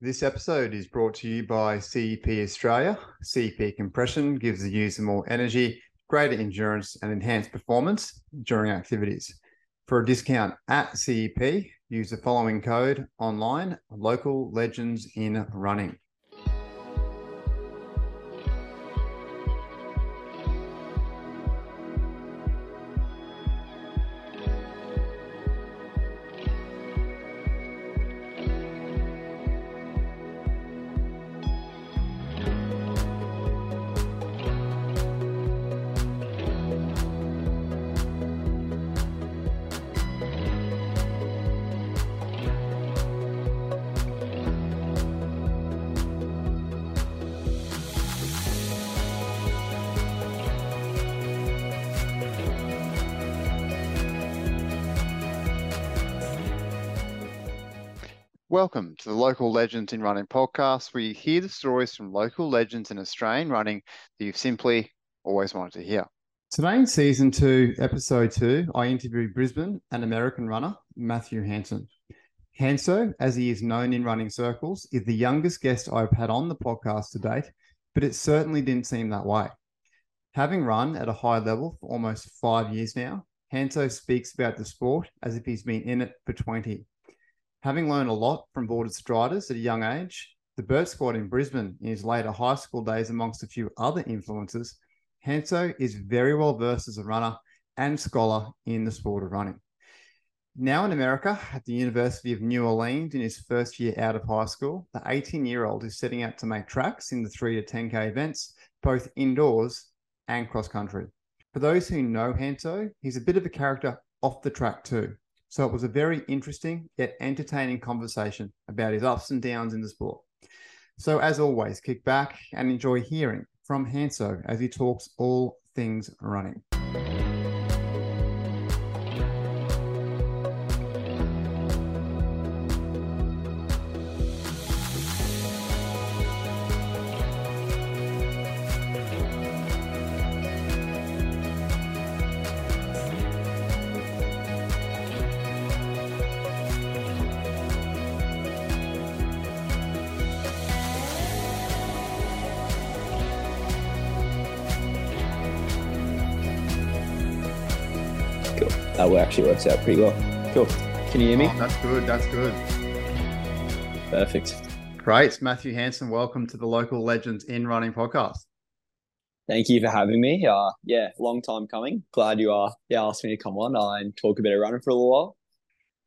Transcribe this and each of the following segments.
This episode is brought to you by CEP Australia. CEP compression gives the user more energy, greater endurance, and enhanced performance during activities. For a discount at CEP, use the following code online local legends in running. Local Legends in Running podcast, where you hear the stories from local legends in Australian running that you've simply always wanted to hear. Today, in season two, episode two, I interviewed Brisbane and American runner Matthew Hansen. Hanso, as he is known in running circles, is the youngest guest I've had on the podcast to date, but it certainly didn't seem that way. Having run at a high level for almost five years now, Hanso speaks about the sport as if he's been in it for 20 Having learned a lot from Border Striders at a young age, the BERT squad in Brisbane in his later high school days, amongst a few other influences, Hanso is very well versed as a runner and scholar in the sport of running. Now in America at the University of New Orleans in his first year out of high school, the 18 year old is setting out to make tracks in the 3 to 10K events, both indoors and cross country. For those who know Hanso, he's a bit of a character off the track too. So it was a very interesting yet entertaining conversation about his ups and downs in the sport. So, as always, kick back and enjoy hearing from Hanso as he talks all things running. That actually works out pretty well. Cool. Can you hear me? Oh, that's good. That's good. Perfect. Great. Matthew Hansen, welcome to the Local Legends in Running podcast. Thank you for having me. Uh, yeah, long time coming. Glad you are. Uh, yeah, asked me to come on uh, and talk a bit of running for a little while.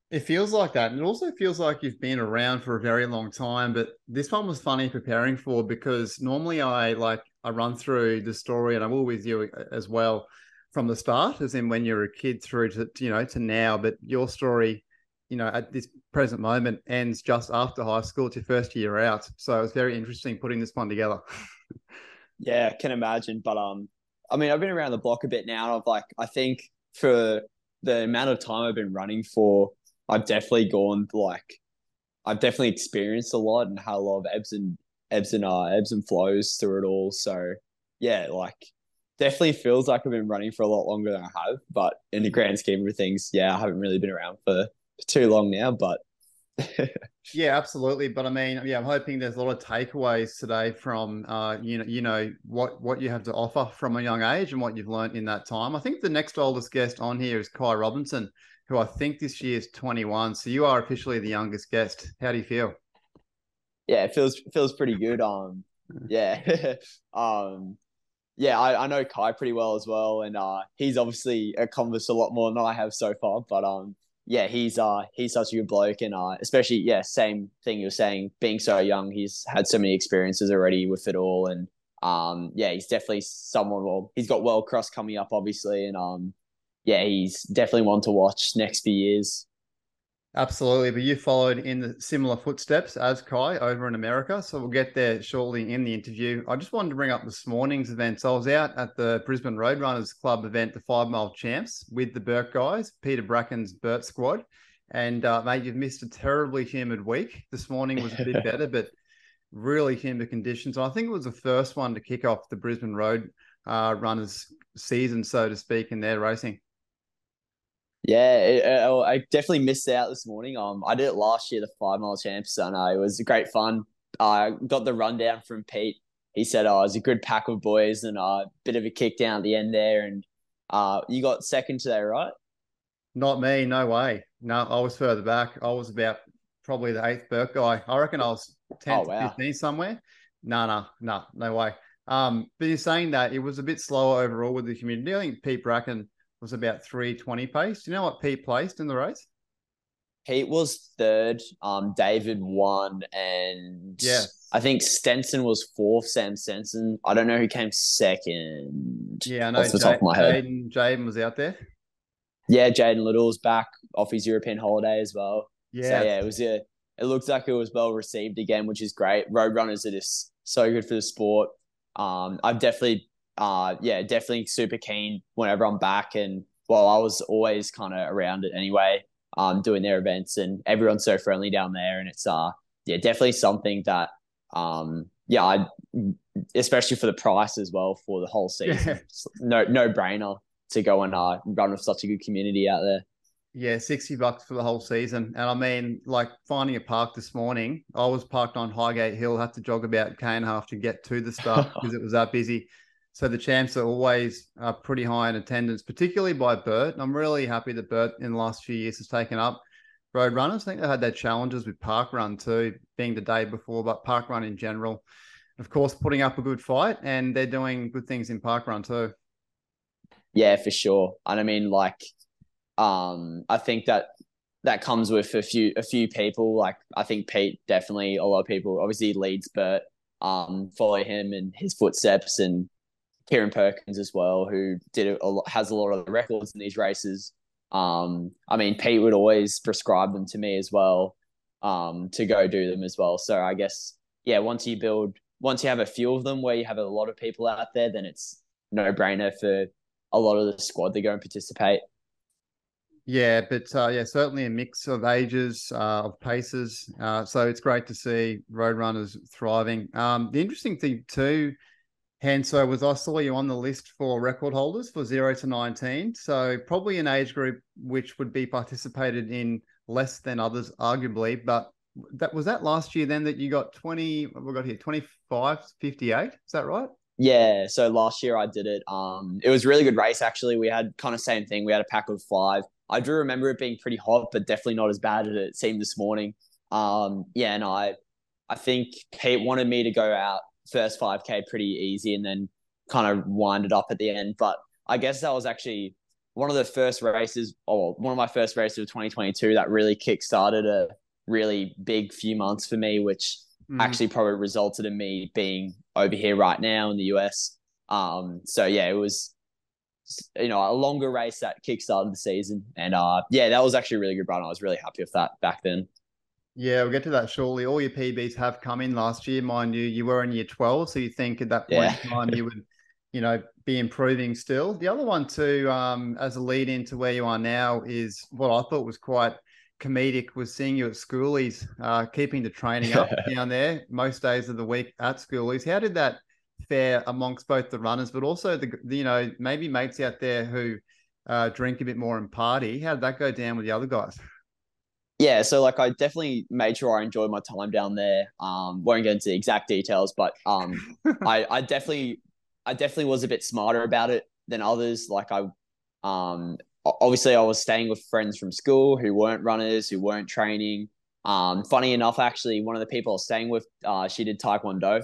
It feels like that. And it also feels like you've been around for a very long time. But this one was funny preparing for because normally I like I run through the story and I will with you as well from the start, as in when you're a kid through to, you know to now. But your story, you know, at this present moment ends just after high school. It's your first year out, so it's very interesting putting this one together. yeah, I can imagine. But um, I mean, I've been around the block a bit now. I've like, I think for the amount of time I've been running for, I've definitely gone like, I've definitely experienced a lot and had a lot of ebbs and ebbs and uh, ebbs and flows through it all. So yeah, like definitely feels like I've been running for a lot longer than I have. But in the grand scheme of things, yeah, I haven't really been around for, too long now. But yeah, absolutely. But I mean, yeah, I'm hoping there's a lot of takeaways today from uh, you know, you know what what you have to offer from a young age and what you've learned in that time. I think the next oldest guest on here is Ky Robinson, who I think this year is 21. So you are officially the youngest guest. How do you feel? Yeah, it feels feels pretty good. Um, yeah, um, yeah, I, I know Ky pretty well as well, and uh, he's obviously accomplished a lot more than I have so far. But um, yeah, he's uh he's such a good bloke, and uh, especially yeah, same thing you're saying, being so young, he's had so many experiences already with it all, and um, yeah, he's definitely someone. Well, he's got World Cross coming up, obviously, and um, yeah, he's definitely one to watch next few years. Absolutely, but you followed in the similar footsteps as Ky over in America, so we'll get there shortly in the interview. I just wanted to bring up this morning's event. So I was out at the Brisbane Roadrunners Club event, the Five Mile Champs, with the BERT guys, Peter Bracken's BERT squad, and uh, mate, you've missed a terribly humid week. This morning was a bit better, but really humid conditions. I think it was the first one to kick off the Brisbane Road uh, Runners season, so to speak, in their racing. Yeah, it, oh, I definitely missed out this morning. Um, I did it last year, the five mile champs, and uh, it was great fun. I uh, got the rundown from Pete. He said, "Oh, it was a good pack of boys and a uh, bit of a kick down at the end there." And uh, you got second today, right? Not me, no way. No, I was further back. I was about probably the eighth BERT guy. I reckon I was 10 oh, to wow. 15 somewhere. No, no, no, no way. Um, but you're saying that it was a bit slower overall with the community. I think Pete Bracken was about 320 pace. Do you know what Pete placed in the race? Pete was third. Um, David won, and yeah, I think Stenson was fourth. Sam Stenson. I don't know who came second. Yeah, I know. Off the J- top of my head, Jaden, Jaden was out there. Yeah, Jaden Little's back off his European holiday as well. Yeah, so, yeah, it was a. It looks like it was well received again, which is great. Road runners are just so good for the sport. Um, I've definitely, uh, yeah, definitely super keen whenever I'm back, and well, I was always kind of around it anyway, um, doing their events, and everyone's so friendly down there, and it's uh, yeah, definitely something that, um, yeah, I, especially for the price as well for the whole season, no no brainer to go and uh, run with such a good community out there. Yeah, 60 bucks for the whole season. And I mean, like finding a park this morning, I was parked on Highgate Hill, had to jog about K and a half to get to the start because it was that busy. So the champs are always uh, pretty high in attendance, particularly by BERT. And I'm really happy that BERT in the last few years has taken up road runners. I think they had their challenges with Park Run too, being the day before, but Park Run in general. Of course, putting up a good fight, and they're doing good things in Park Run too. Yeah, for sure. And I mean, like, um, I think that that comes with a few a few people. Like I think Pete definitely a lot of people obviously leads BERT, um, follow him and his footsteps, and Kieran Perkins as well, who did a lot, has a lot of the records in these races. Um, I mean, Pete would always prescribe them to me as well, um, to go do them as well. So I guess yeah, once you build, once you have a few of them where you have a lot of people out there, then it's no brainer for a lot of the squad to go and participate. Yeah, but uh, yeah, certainly a mix of ages, uh, of paces. Uh, so it's great to see road runners thriving. Um, the interesting thing too, Hanso, was I saw you on the list for record holders for zero to nineteen. So probably an age group which would be participated in less than others, arguably. But that was that last year then that you got twenty. We got here twenty five fifty eight. Is that right? Yeah, so last year I did it. Um, it was really good race actually. We had kind of same thing. We had a pack of five. I do remember it being pretty hot, but definitely not as bad as it seemed this morning. Um, yeah, and I, I think Pete wanted me to go out first 5K pretty easy and then kind of wind it up at the end. But I guess that was actually one of the first races, or one of my first races of 2022 that really kick-started a really big few months for me, which mm. actually probably resulted in me being over here right now in the US. Um, so yeah, it was you know, a longer race that kickstarted the season. And uh, yeah, that was actually a really good run. I was really happy with that back then. Yeah, we'll get to that shortly. All your PBs have come in last year, mind you. You were in year 12, so you think at that point yeah. in time you would, you know, be improving still. The other one, too, um, as a lead into where you are now, is what I thought was quite comedic was seeing you at schoolies, uh, keeping the training up down there most days of the week at schoolies. How did that fare amongst both the runners, but also the, the you know maybe mates out there who uh, drink a bit more and party. How did that go down with the other guys? Yeah, so like I definitely made sure I enjoyed my time down there. Um, won't get into the exact details, but um, I I definitely I definitely was a bit smarter about it than others. Like I um obviously I was staying with friends from school who weren't runners, who weren't training. Um, funny enough, actually, one of the people I was staying with, uh, she did taekwondo,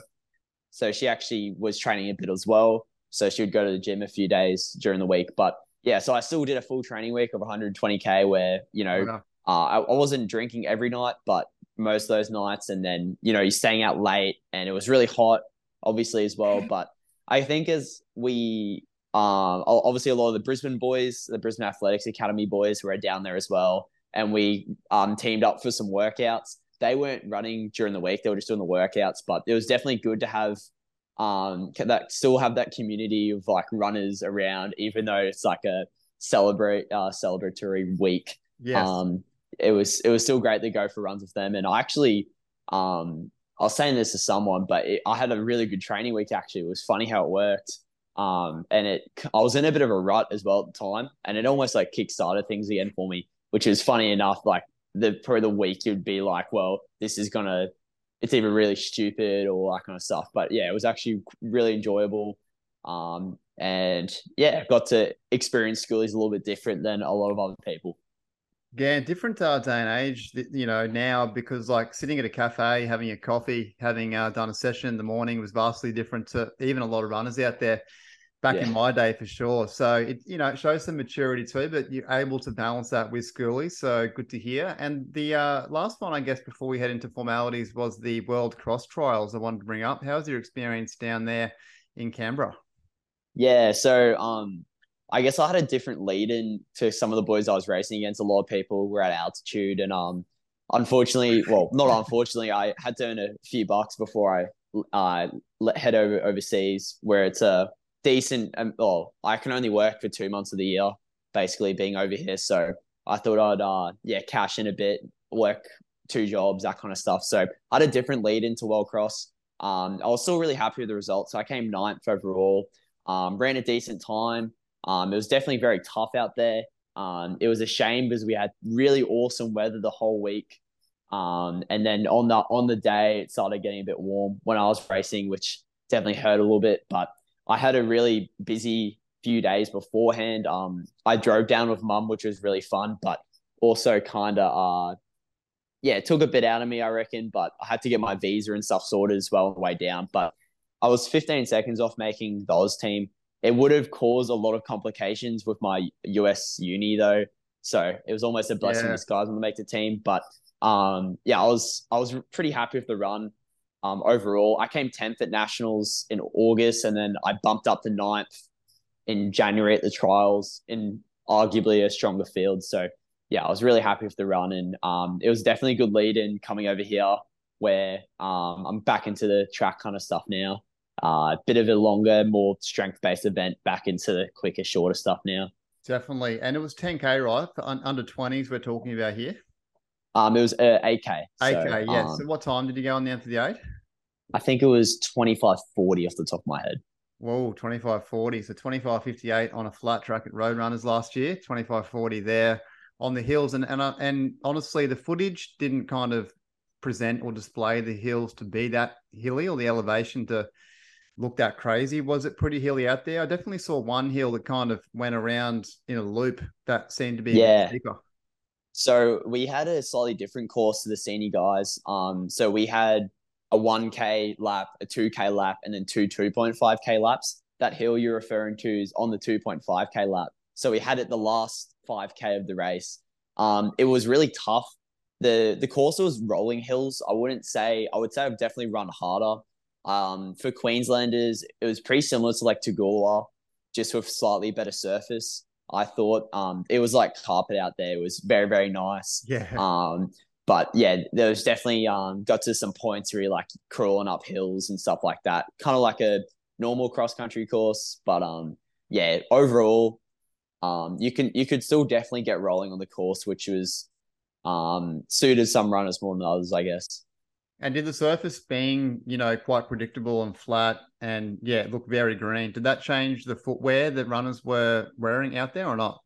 so she actually was training a bit as well. So she would go to the gym a few days during the week. But yeah, so I still did a full training week of 120K where, you know, yeah. Uh, I, I wasn't drinking every night, but most of those nights. And then, you know, you're staying out late and it was really hot, obviously, as well. But I think as we, um, obviously, a lot of the Brisbane boys, the Brisbane Athletics Academy boys were down there as well. And we um, teamed up for some workouts they weren't running during the week; they were just doing the workouts. But it was definitely good to have um that still have that community of like runners around, even though it's like a celebrate uh celebratory week. Yes. Um, it was it was still great to go for runs with them, and I actually um I was saying this to someone, but it, I had a really good training week. Actually, it was funny how it worked. Um, and it, I was in a bit of a rut as well at the time, and it almost like kickstarted things again for me, which is funny enough. Like the probably the week you'd be like, well, this is gonna, it's either really stupid or that kind of stuff. But yeah, it was actually really enjoyable. Um, and yeah, got to experience schoolies a little bit different than a lot of other people. Yeah, different uh, day and age, you know, now because like sitting at a cafe, having a coffee, having uh, done a session in the morning was vastly different to even a lot of runners out there back yeah. in my day for sure. So it, you know, it shows some maturity too, but you're able to balance that with schoolies. So good to hear. And the uh, last one, I guess, before we head into formalities was the World Cross Trials I wanted to bring up. How's your experience down there in Canberra? Yeah. So, um, I guess I had a different lead in to some of the boys I was racing against. A lot of people were at altitude, and um, unfortunately, well, not unfortunately, I had to earn a few bucks before I uh head over overseas, where it's a decent. Um, well, I can only work for two months of the year, basically being over here. So I thought I'd uh yeah cash in a bit, work two jobs, that kind of stuff. So I had a different lead into World Cross. Um, I was still really happy with the results. I came ninth overall. Um, ran a decent time. Um, it was definitely very tough out there. Um, it was a shame because we had really awesome weather the whole week. Um, and then on the on the day, it started getting a bit warm when I was racing, which definitely hurt a little bit. But I had a really busy few days beforehand. Um, I drove down with mum, which was really fun, but also kind of uh, yeah, it took a bit out of me, I reckon. But I had to get my visa and stuff sorted as well on the way down. But I was 15 seconds off making the Oz team it would have caused a lot of complications with my US uni though. So it was almost a blessing yeah. in disguise when I make the team. But um, yeah, I was I was pretty happy with the run. Um, overall, I came tenth at nationals in August, and then I bumped up to ninth in January at the trials in arguably a stronger field. So yeah, I was really happy with the run, and um, it was definitely a good lead in coming over here where um, I'm back into the track kind of stuff now a uh, bit of a longer, more strength based event back into the quicker, shorter stuff now. Definitely. And it was 10K, right? For un- under 20s, we're talking about here. Um, It was uh, 8K. 8K, so, yeah. Um, so what time did you go on there for the eight? I think it was 25.40 off the top of my head. Whoa, 25.40. So 25.58 on a flat track at Roadrunners last year, 25.40 there on the hills. And, and, uh, and honestly, the footage didn't kind of present or display the hills to be that hilly or the elevation to looked that crazy. Was it pretty hilly out there? I definitely saw one hill that kind of went around in a loop that seemed to be yeah. So we had a slightly different course to the senior guys. Um, so we had a 1K lap, a 2K lap, and then two 2.5K laps. That hill you're referring to is on the 2.5K lap. So we had it the last 5K of the race. Um, it was really tough. The the course was rolling hills. I wouldn't say I would say I've definitely run harder um, for Queenslanders, it was pretty similar to like Toogoolawah, just with slightly better surface. I thought um, it was like carpet out there. It was very, very nice. Yeah. Um, but yeah, there was definitely um, got to some points where you're like crawling up hills and stuff like that. Kind of like a normal cross country course, but um, yeah, overall, um, you can you could still definitely get rolling on the course, which was um suited some runners more than others, I guess. And did the surface being, you know, quite predictable and flat and yeah, look very green, did that change the footwear that runners were wearing out there or not?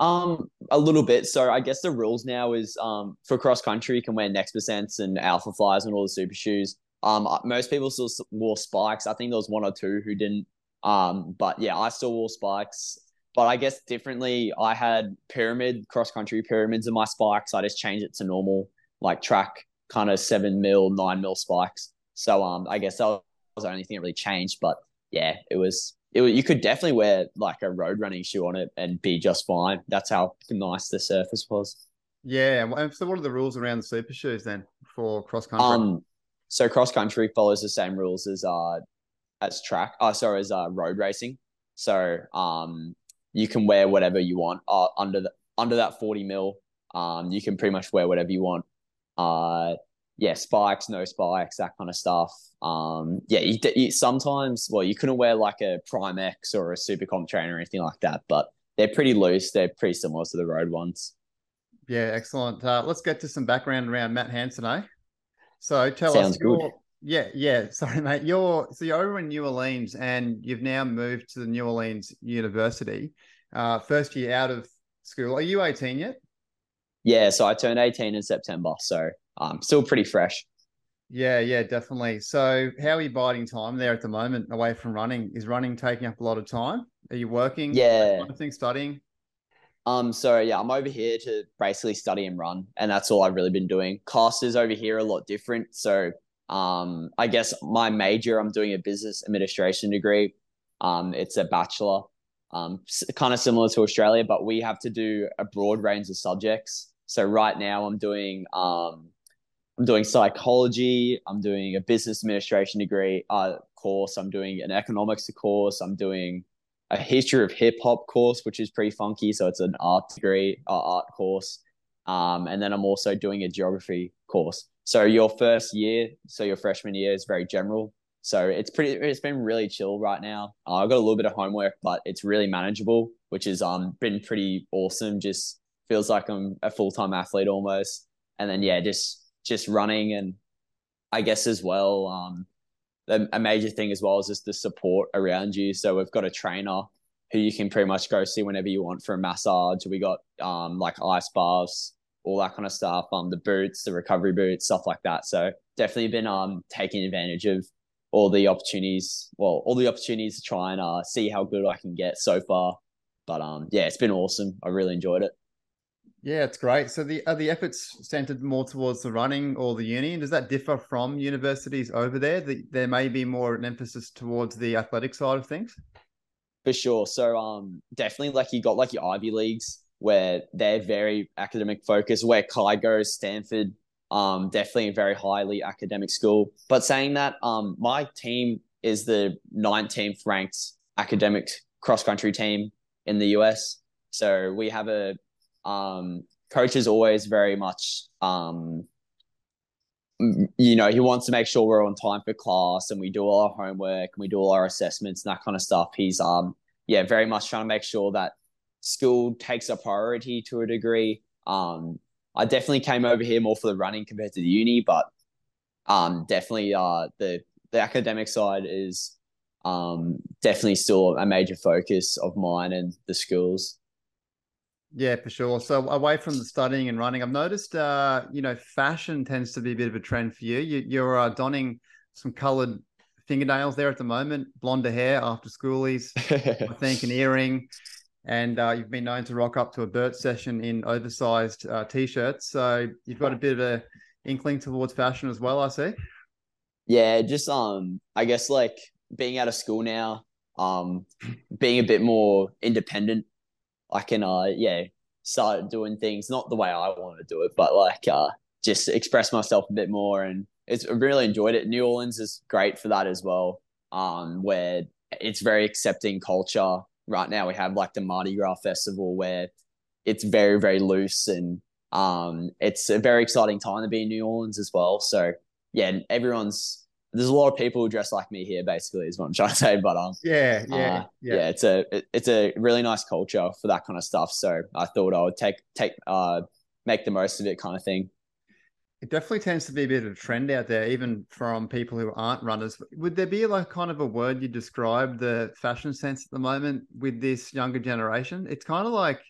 Um, a little bit. So I guess the rules now is um for cross country you can wear Next Percents and Alpha Flies and all the super shoes. Um, uh, most people still wore spikes. I think there was one or two who didn't. Um, but yeah, I still wore spikes. But I guess differently, I had pyramid cross country pyramids in my spikes. I just changed it to normal like track kind of seven mil, nine mil spikes. So um, I guess that was the only thing that really changed. But yeah, it was it was, you could definitely wear like a road running shoe on it and be just fine. That's how nice the surface was. Yeah. So what are the rules around the super shoes then for cross country? Um, so cross country follows the same rules as uh as track. Oh, sorry, as uh, road racing. So um, you can wear whatever you want uh, under the under that forty mil. Um, you can pretty much wear whatever you want uh, yeah, spikes, no spikes, that kind of stuff. Um, yeah, you, you, sometimes, well, you couldn't wear like a Prime X or a Super Comp trainer or anything like that, but they're pretty loose. They're pretty similar to the road ones. Yeah, excellent. Uh, let's get to some background around Matt Hansen, eh? So tell Sounds us your, Yeah, yeah. Sorry, mate. You're so you're over in New Orleans, and you've now moved to the New Orleans University. Uh, first year out of school. Are you 18 yet? Yeah, so I turned 18 in September, so I'm um, still pretty fresh. Yeah, yeah, definitely. So, how are you biding time there at the moment away from running? Is running taking up a lot of time? Are you working? Yeah, kind of thing, studying. Um, so yeah, I'm over here to basically study and run, and that's all I've really been doing. Classes over here are a lot different. So, um, I guess my major, I'm doing a business administration degree. Um, it's a bachelor, um, kind of similar to Australia, but we have to do a broad range of subjects. So right now I'm doing um, I'm doing psychology. I'm doing a business administration degree uh, course. I'm doing an economics course. I'm doing a history of hip hop course, which is pretty funky. So it's an art degree, uh, art course. Um, and then I'm also doing a geography course. So your first year, so your freshman year is very general. So it's pretty. It's been really chill right now. Uh, I've got a little bit of homework, but it's really manageable, which has um been pretty awesome. Just feels like I'm a full time athlete almost. And then yeah, just just running and I guess as well, um, a major thing as well is just the support around you. So we've got a trainer who you can pretty much go see whenever you want for a massage. We got um like ice baths, all that kind of stuff. Um, the boots, the recovery boots, stuff like that. So definitely been um taking advantage of all the opportunities. Well, all the opportunities to try and uh see how good I can get so far. But um, yeah, it's been awesome. I really enjoyed it. Yeah, it's great. So the are the efforts centered more towards the running or the uni? Does that differ from universities over there? That there may be more an emphasis towards the athletic side of things? For sure. So um definitely like you got like your Ivy Leagues where they're very academic focused, where Ky goes, Stanford, um, definitely a very highly academic school. But saying that, um, my team is the 19th ranked academic cross country team in the US. So we have a um, coach is always very much, um, you know, he wants to make sure we're on time for class and we do all our homework and we do all our assessments and that kind of stuff. He's, um, yeah, very much trying to make sure that school takes a priority to a degree. Um, I definitely came over here more for the running compared to the uni, but um, definitely uh, the the academic side is um, definitely still a major focus of mine and the schools. Yeah, for sure. So away from the studying and running, I've noticed, uh, you know, fashion tends to be a bit of a trend for you. you are uh, donning some coloured fingernails there at the moment, blonde hair after schoolies, I think, an earring, and uh, you've been known to rock up to a BERT session in oversized uh, t-shirts. So you've got a bit of a inkling towards fashion as well. I see. Yeah, just um, I guess like being out of school now, um, being a bit more independent I can uh yeah start doing things not the way I want to do it, but like uh just express myself a bit more and it's I really enjoyed it. New Orleans is great for that as well. Um, where it's very accepting culture. Right now we have like the Mardi Gras festival where it's very, very loose and um it's a very exciting time to be in New Orleans as well. So yeah, everyone's there's a lot of people who dress like me here, basically, is what I'm trying to say. But um, yeah, yeah, uh, yeah, yeah, it's a it's a really nice culture for that kind of stuff. So I thought I would take take uh make the most of it, kind of thing. It definitely tends to be a bit of a trend out there, even from people who aren't runners. Would there be like kind of a word you describe the fashion sense at the moment with this younger generation? It's kind of like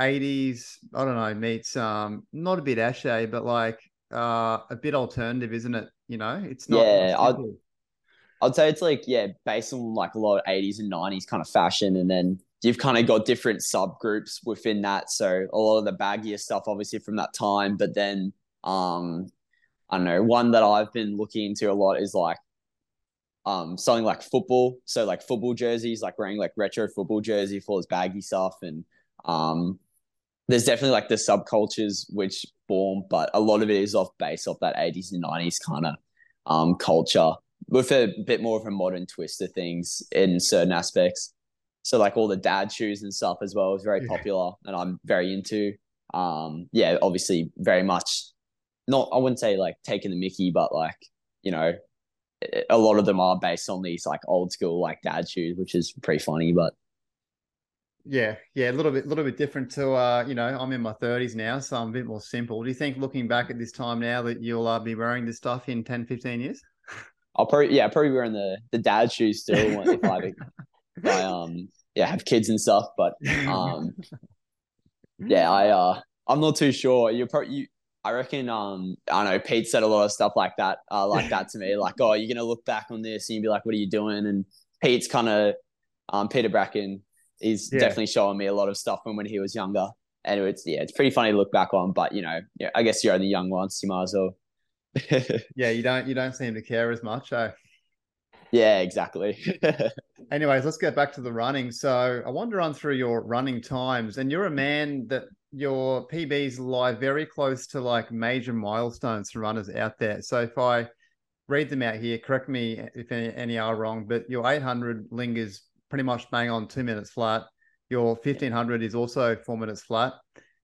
80s, I don't know, meets um not a bit ashay, but like uh a bit alternative, isn't it? You know, it's not. Yeah, I'd, I'd say it's like yeah, based on like a lot of eighties and nineties kind of fashion, and then you've kind of got different subgroups within that. So a lot of the baggier stuff, obviously from that time, but then um, I don't know, one that I've been looking into a lot is like um something like football. So like football jerseys, like wearing like retro football jersey for this baggy stuff, and um, there's definitely like the subcultures which form, but a lot of it is off base off that 80s and 90s kind of um, culture with a bit more of a modern twist of things in certain aspects. So like all the dad shoes and stuff as well is very yeah. popular and I'm very into. Um, yeah, obviously very much not I wouldn't say like taking the Mickey, but like, you know, a lot of them are based on these like old school like dad shoes, which is pretty funny, but yeah, yeah, a little bit, little bit different to, uh, you know, I'm in my 30s now, so I'm a bit more simple. Do you think looking back at this time now that you'll uh, be wearing this stuff in 10, 15 years? I'll probably yeah probably wearing the the dad shoes still if I, if I um yeah have kids and stuff. But um yeah I uh I'm not too sure. You're probably you. I reckon um I know Pete said a lot of stuff like that uh like that to me like oh you're gonna look back on this and you'd be like what are you doing and Pete's kind of um Peter Bracken is yeah. definitely showing me a lot of stuff from when he was younger and it's yeah it's pretty funny to look back on but you know yeah, I guess you're only young once you might as well yeah, you don't you don't seem to care as much. Eh? Yeah, exactly. Anyways, let's get back to the running. So I want to run through your running times, and you're a man that your PBs lie very close to like major milestones for runners out there. So if I read them out here, correct me if any, any are wrong, but your 800 lingers pretty much bang on two minutes flat. Your 1500 is also four minutes flat,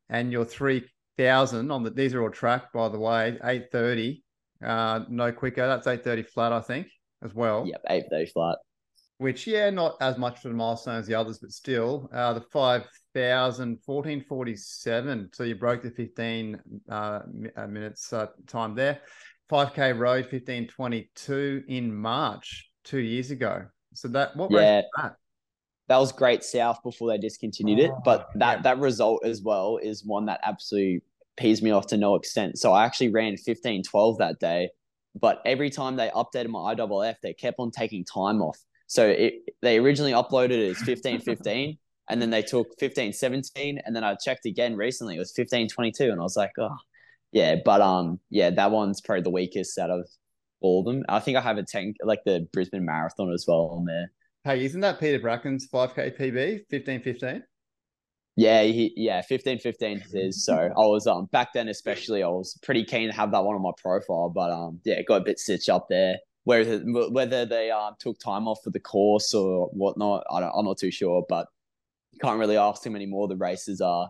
and your three thousand on the. These are all tracked, by the way. Eight thirty, uh, no quicker. That's eight thirty flat, I think, as well. Yep, eight thirty flat. Which, yeah, not as much for the milestone as the others, but still, uh, the 5,000, 1447. So you broke the 15 uh, uh, minutes uh, time there. 5K road, 1522 in March two years ago. So that, what yeah. that? that was great south before they discontinued it. But oh, that yeah. that result as well is one that absolutely pees me off to no extent. So I actually ran 15 12 that day. But every time they updated my IWF, they kept on taking time off. So it, they originally uploaded it as 15 15, and then they took 15 17. And then I checked again recently, it was 15 22. And I was like, oh, yeah. But um, yeah, that one's probably the weakest out of all of them. I think I have a 10, like the Brisbane Marathon as well on there. Hey, isn't that Peter Bracken's 5K PB, 15 15? Yeah, he, yeah, 15 15 is. So I was um back then especially I was pretty keen to have that one on my profile, but um yeah, it got a bit stitched up there. Whether whether they um took time off for the course or whatnot, I don't, I'm not too sure, but can't really ask too many more. The races are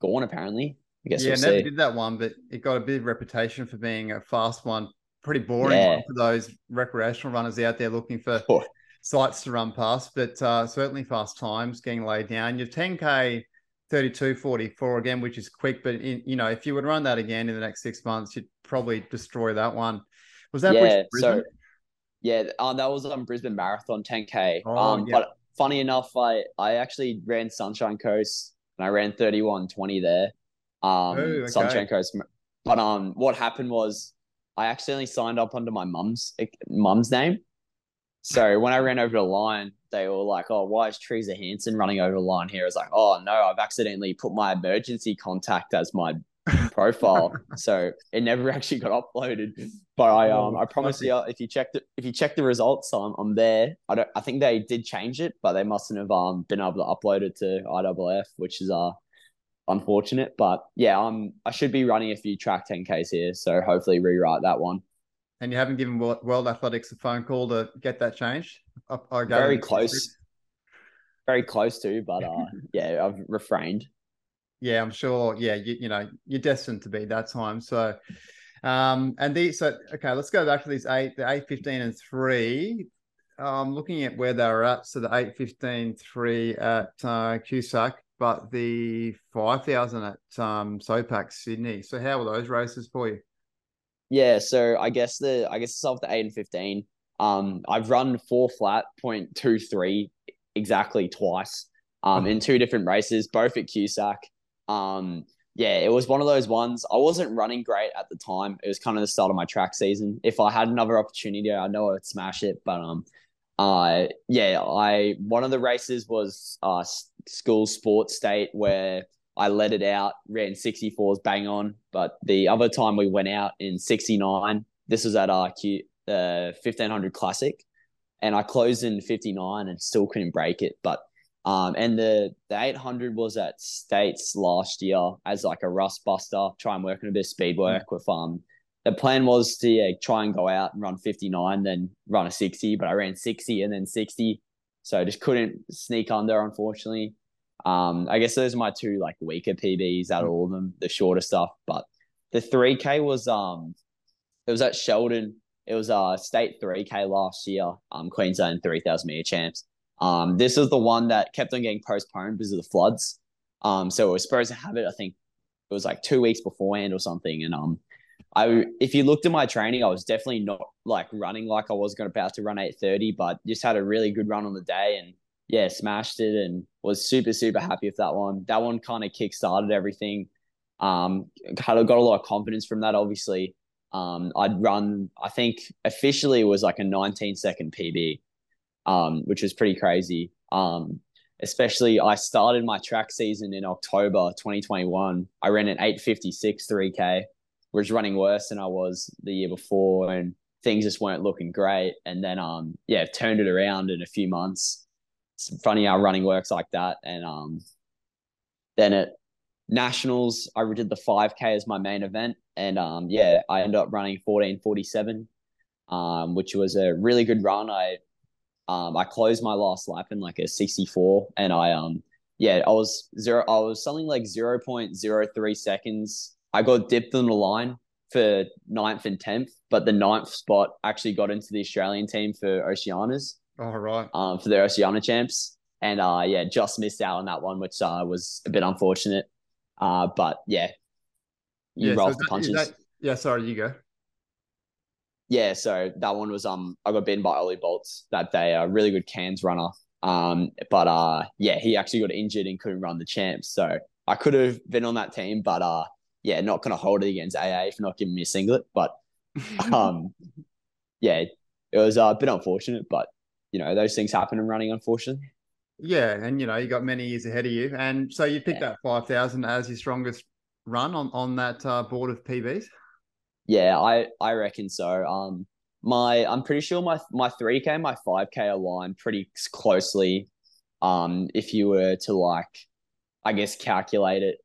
gone apparently. I guess yeah, we'll never see. did that one, but it got a bit of reputation for being a fast one. Pretty boring yeah. for those recreational runners out there looking for sites to run past, but uh, certainly fast times getting laid down. Your 10K 32.44 again, which is quick, but in, you know, if you would run that again in the next six months, you'd probably destroy that one. Was that yeah, so yeah, uh, that was on Brisbane Marathon 10K. Oh, um, yeah. But funny enough, I I actually ran Sunshine Coast and I ran 31.20 there. Um, Ooh, okay. Sunshine Coast. But um, what happened was I accidentally signed up under my mum's mum's name. So when I ran over the line, they were like, "Oh, why is Teresa Hansen running over the line here?" I was like, "Oh no, I've accidentally put my emergency contact as my profile, so it never actually got uploaded." But I um I promise you, if you check the if you check the results, I'm I'm there. I don't I think they did change it, but they mustn't have um been able to upload it to IWF, which is uh unfortunate. But yeah, I'm I should be running a few track 10ks here, so hopefully rewrite that one and you haven't given World Athletics a phone call to get that changed? Very close. Very close to, but uh, yeah, I've refrained. Yeah, I'm sure. Yeah, you, you know, you're destined to be that time. So, um, and these, so okay, let's go back to these eight, the eight, fifteen, and three. I'm looking at where they are at. So the eight, fifteen, three at uh, QSAC, but the five thousand at um, SOPAC Sydney. So how were those races for you? Yeah, so I guess the I guess it's off the eight and fifteen. Um, I've run four flat point two three exactly twice. Um, in two different races, both at QSAC. Um, yeah, it was one of those ones. I wasn't running great at the time. It was kind of the start of my track season. If I had another opportunity, I know I'd smash it. But um, uh, yeah, I one of the races was uh school sports state where I let it out, ran 64s bang on. But the other time we went out in 69, this was at our Q, uh, 1500 Classic, and I closed in 59 and still couldn't break it. But um, and the the 800 was at States last year as like a rust buster, try and work on a bit of speed work mm. with um. The plan was to yeah, try and go out and run 59, then run a 60, but I ran 60 and then 60. So just couldn't sneak under, unfortunately. Um, I guess those are my two like weaker PBs out of all of them, the shorter stuff. But the 3K was um it was at Sheldon. It was a uh, state 3K last year, um, Queensland 3000 meter champs. Um, this is the one that kept on getting postponed because of the floods. Um, so we were supposed to have it, I think it was like two weeks beforehand or something. And um, I if you looked at my training, I was definitely not like running like I was going about to run eight thirty, but just had a really good run on the day and yeah, smashed it and was super super happy with that one. That one kind of kick started everything. Um, of got a lot of confidence from that. Obviously, um, I'd run. I think officially it was like a 19 second PB, um, which was pretty crazy. Um, especially I started my track season in October 2021. I ran an 856 3K, was running worse than I was the year before, and things just weren't looking great. And then, um, yeah, turned it around in a few months. It's funny how running works like that. And um, then at nationals, I did the 5K as my main event, and um, yeah, I ended up running 1447, um, which was a really good run. I um, I closed my last lap in like a 64, and I um, yeah, I was zero. I was something like 0.03 seconds. I got dipped on the line for ninth and tenth, but the ninth spot actually got into the Australian team for Oceanas. All oh, right. Um, for the Oceania champs, and uh, yeah, just missed out on that one, which uh, was a bit unfortunate. Uh, but yeah, you yeah, roll so the punches. That, yeah, sorry, you go. Yeah, so that one was um I got beaten by Ollie Bolts that day, a really good Cairns runner. Um, but uh yeah, he actually got injured and couldn't run the champs. So I could have been on that team, but uh yeah, not gonna hold it against AA for not giving me a singlet. But um yeah, it was uh, a bit unfortunate, but you know, those things happen in running, unfortunately. Yeah, and you know, you got many years ahead of you. And so you picked yeah. that five thousand as your strongest run on on that uh, board of PBs? Yeah, I I reckon so. Um, my I'm pretty sure my my three k my five k align pretty closely. Um, if you were to like, I guess calculate it.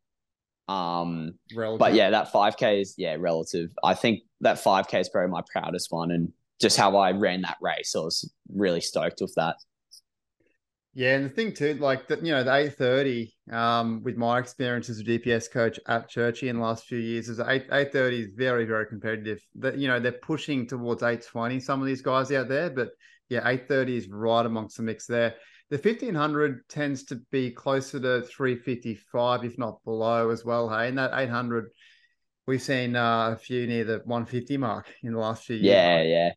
Um, relative. but yeah, that five k is yeah relative. I think that five k is probably my proudest one, and just how I ran that race, I was really stoked with that. Yeah, and the thing too, like that, you know, the eight thirty. Um, with my experience as a GPS coach at Churchy in the last few years, is eight eight thirty is very very competitive. That you know they're pushing towards eight twenty. Some of these guys out there, but yeah, eight thirty is right amongst the mix there. The fifteen hundred tends to be closer to three fifty five, if not below as well. Hey, and that eight hundred, we've seen uh, a few near the one fifty mark in the last few years. Yeah, yeah,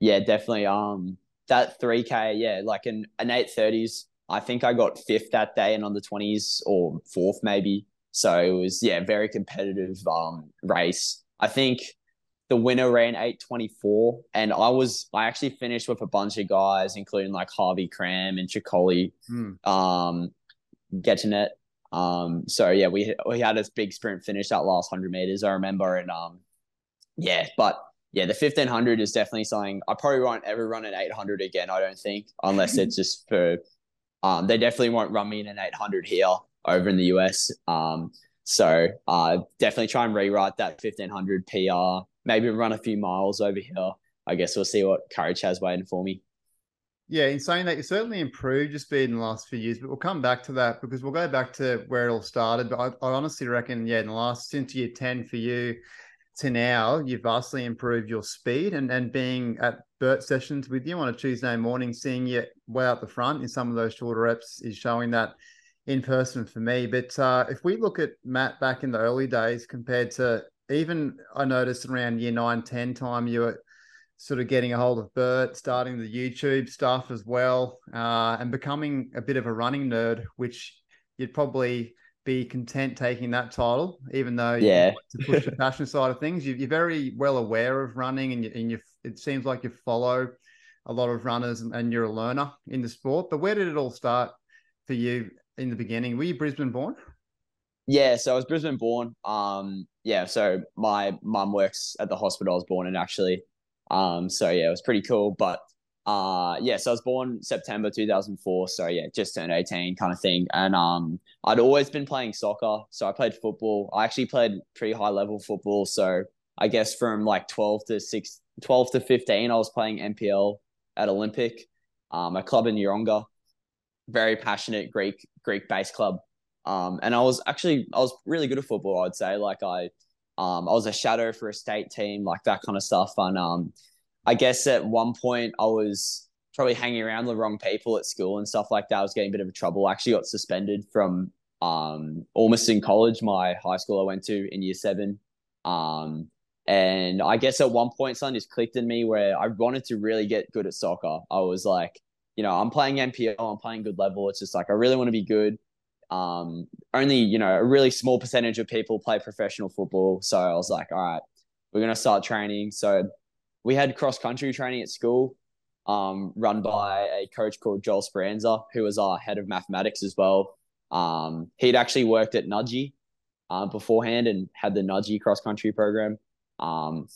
yeah, definitely. Um that 3K, yeah, like an, an 830s. I think I got fifth that day and on the 20s or fourth maybe. So it was, yeah, very competitive um, race. I think the winner ran 824 and I was, I actually finished with a bunch of guys, including like Harvey Cram and Chicoli, hmm. um, Gettinet. Um, so yeah, we, we had a big sprint finish that last 100 meters, I remember. And um, yeah, but yeah, the 1500 is definitely something I probably won't ever run an 800 again. I don't think, unless it's just for, um, they definitely won't run me in an 800 here over in the US. Um, so uh, definitely try and rewrite that 1500 PR, maybe run a few miles over here. I guess we'll see what courage has waiting for me. Yeah, in saying that, you certainly improved your speed in the last few years, but we'll come back to that because we'll go back to where it all started. But I, I honestly reckon, yeah, in the last since year 10 for you, to now, you've vastly improved your speed and, and being at BERT sessions with you on a Tuesday morning, seeing you way out the front in some of those shorter reps is showing that in person for me. But uh, if we look at Matt back in the early days compared to even I noticed around year nine, 10 time, you were sort of getting a hold of BERT, starting the YouTube stuff as well, uh, and becoming a bit of a running nerd, which you'd probably be content taking that title, even though yeah, to push the passion side of things. You, are very well aware of running, and you, and you it seems like you follow a lot of runners, and, and, you're a learner in the sport. But where did it all start for you in the beginning? Were you Brisbane born? Yeah, so I was Brisbane born. Um, yeah, so my mum works at the hospital I was born in actually. Um, so yeah, it was pretty cool. But uh yeah so i was born september 2004 so yeah just turned 18 kind of thing and um i'd always been playing soccer so i played football i actually played pretty high level football so i guess from like 12 to 6 12 to 15 i was playing npl at olympic um a club in Yeronga very passionate greek greek based club um and i was actually i was really good at football i'd say like i um i was a shadow for a state team like that kind of stuff and um I guess at one point I was probably hanging around the wrong people at school and stuff like that. I was getting a bit of a trouble. I actually got suspended from um, Ormiston College, my high school I went to in year seven. Um, And I guess at one point, something just clicked in me where I wanted to really get good at soccer. I was like, you know, I'm playing NPL, I'm playing good level. It's just like I really want to be good. Um, only you know a really small percentage of people play professional football, so I was like, all right, we're gonna start training. So we had cross country training at school, um, run by a coach called Joel Speranza, who was our head of mathematics as well. Um, he'd actually worked at Nudgee uh, beforehand and had the Nudgee cross country program. Um,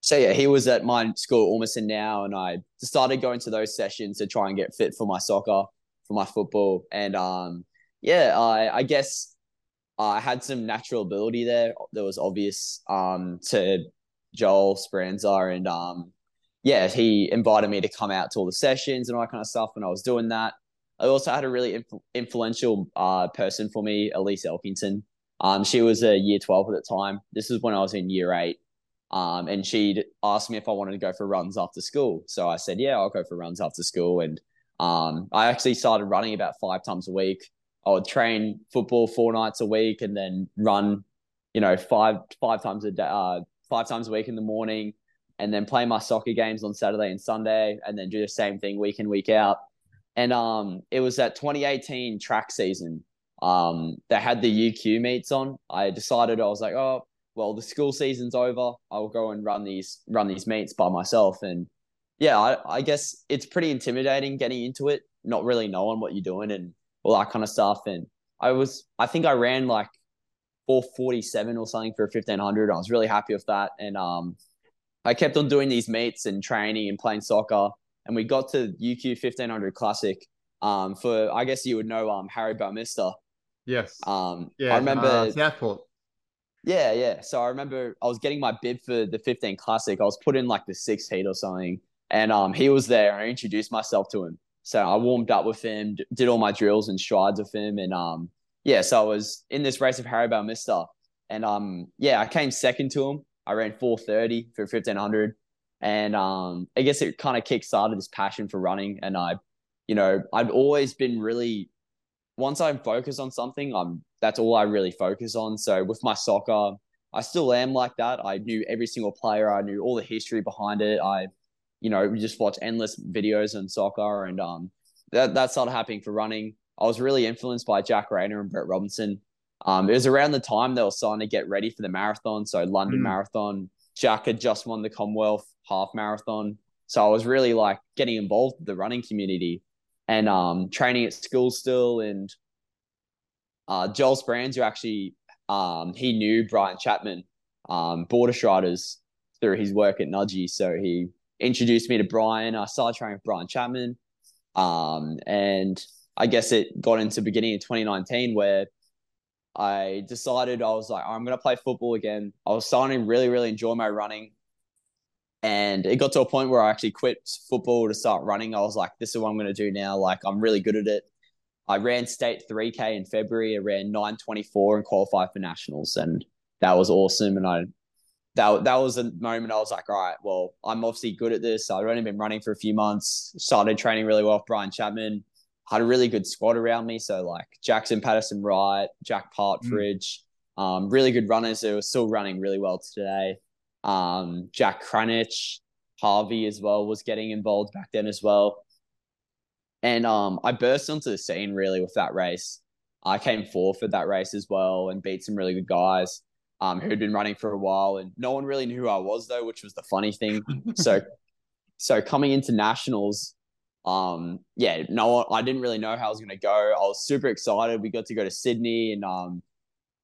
so yeah, he was at my school, Ormiston now, and I started going to those sessions to try and get fit for my soccer, for my football, and um, yeah, I, I guess I had some natural ability there that was obvious um, to Joel Speranza, and um, yeah, he invited me to come out to all the sessions and all that kind of stuff. When I was doing that, I also had a really inf- influential uh, person for me, Elise Elkington. Um, she was a year 12 at the time. This is when I was in year eight. Um, and she'd asked me if I wanted to go for runs after school. So I said, yeah, I'll go for runs after school. And um, I actually started running about five times a week. I would train football four nights a week and then run, you know, five five times a day, uh, five times a week in the morning, and then play my soccer games on Saturday and Sunday, and then do the same thing week in week out. And um, it was that 2018 track season. Um, they had the UQ meets on. I decided I was like, oh, well, the school season's over. I'll go and run these run these meets by myself. And yeah, I, I guess it's pretty intimidating getting into it, not really knowing what you're doing and all that kind of stuff. And I was, I think I ran like 447 or something for 1500. I was really happy with that. And um, I kept on doing these meets and training and playing soccer. And we got to UQ 1500 Classic um, for, I guess you would know, um, Harry Balmister. Yes. Um, yeah, I remember uh, Southport. Yeah, yeah. So I remember I was getting my bib for the 15 Classic. I was put in like the sixth heat or something. And um, he was there. I introduced myself to him. So I warmed up with him, did all my drills and strides with him, and um, yeah. So I was in this race of Harry Balmister, and um, yeah, I came second to him. I ran four thirty for fifteen hundred, and um, I guess it kind of kickstarted this passion for running. And I, you know, I'd always been really once I'm focused on something, I'm that's all I really focus on. So with my soccer, I still am like that. I knew every single player. I knew all the history behind it. I you know, we just watch endless videos on soccer, and um, that that started happening for running. I was really influenced by Jack Rayner and Brett Robinson. Um, it was around the time they were starting to get ready for the marathon. So London mm. Marathon, Jack had just won the Commonwealth half marathon. So I was really like getting involved with the running community and um, training at school still. And uh, Joel Speranza actually um, he knew Brian Chapman, um, border striders through his work at Nudgee. So he introduced me to Brian. I started training with Brian Chapman. Um, and I guess it got into beginning of 2019 where I decided I was like, I'm going to play football again. I was starting to really, really enjoy my running. And it got to a point where I actually quit football to start running. I was like, this is what I'm going to do now. Like, I'm really good at it. I ran state 3K in February. I ran 924 and qualified for nationals. And that was awesome. And I that that was a moment I was like, all right, well, I'm obviously good at this. I've only been running for a few months, started training really well with Brian Chapman, had a really good squad around me. So like Jackson Patterson Wright, Jack Partridge, mm. um, really good runners who are still running really well today. Um, Jack Cranich, Harvey as well was getting involved back then as well. And um, I burst onto the scene really with that race. I came fourth at that race as well and beat some really good guys um, who'd been running for a while, and no one really knew who I was though, which was the funny thing. so, so coming into nationals, um, yeah, no, I didn't really know how I was going to go. I was super excited. We got to go to Sydney, and um,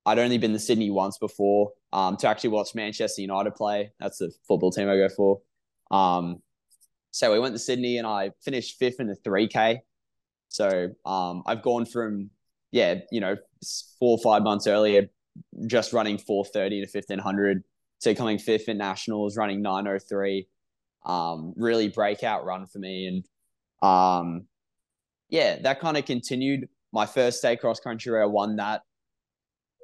I'd only been to Sydney once before um, to actually watch Manchester United play. That's the football team I go for. Um, so we went to Sydney, and I finished fifth in the three K. So um, I've gone from yeah, you know, four or five months earlier, just running 430 to 1500 to coming fifth in nationals, running 903. Um, really breakout run for me. And um, yeah, that kind of continued. My first state cross country, I won that.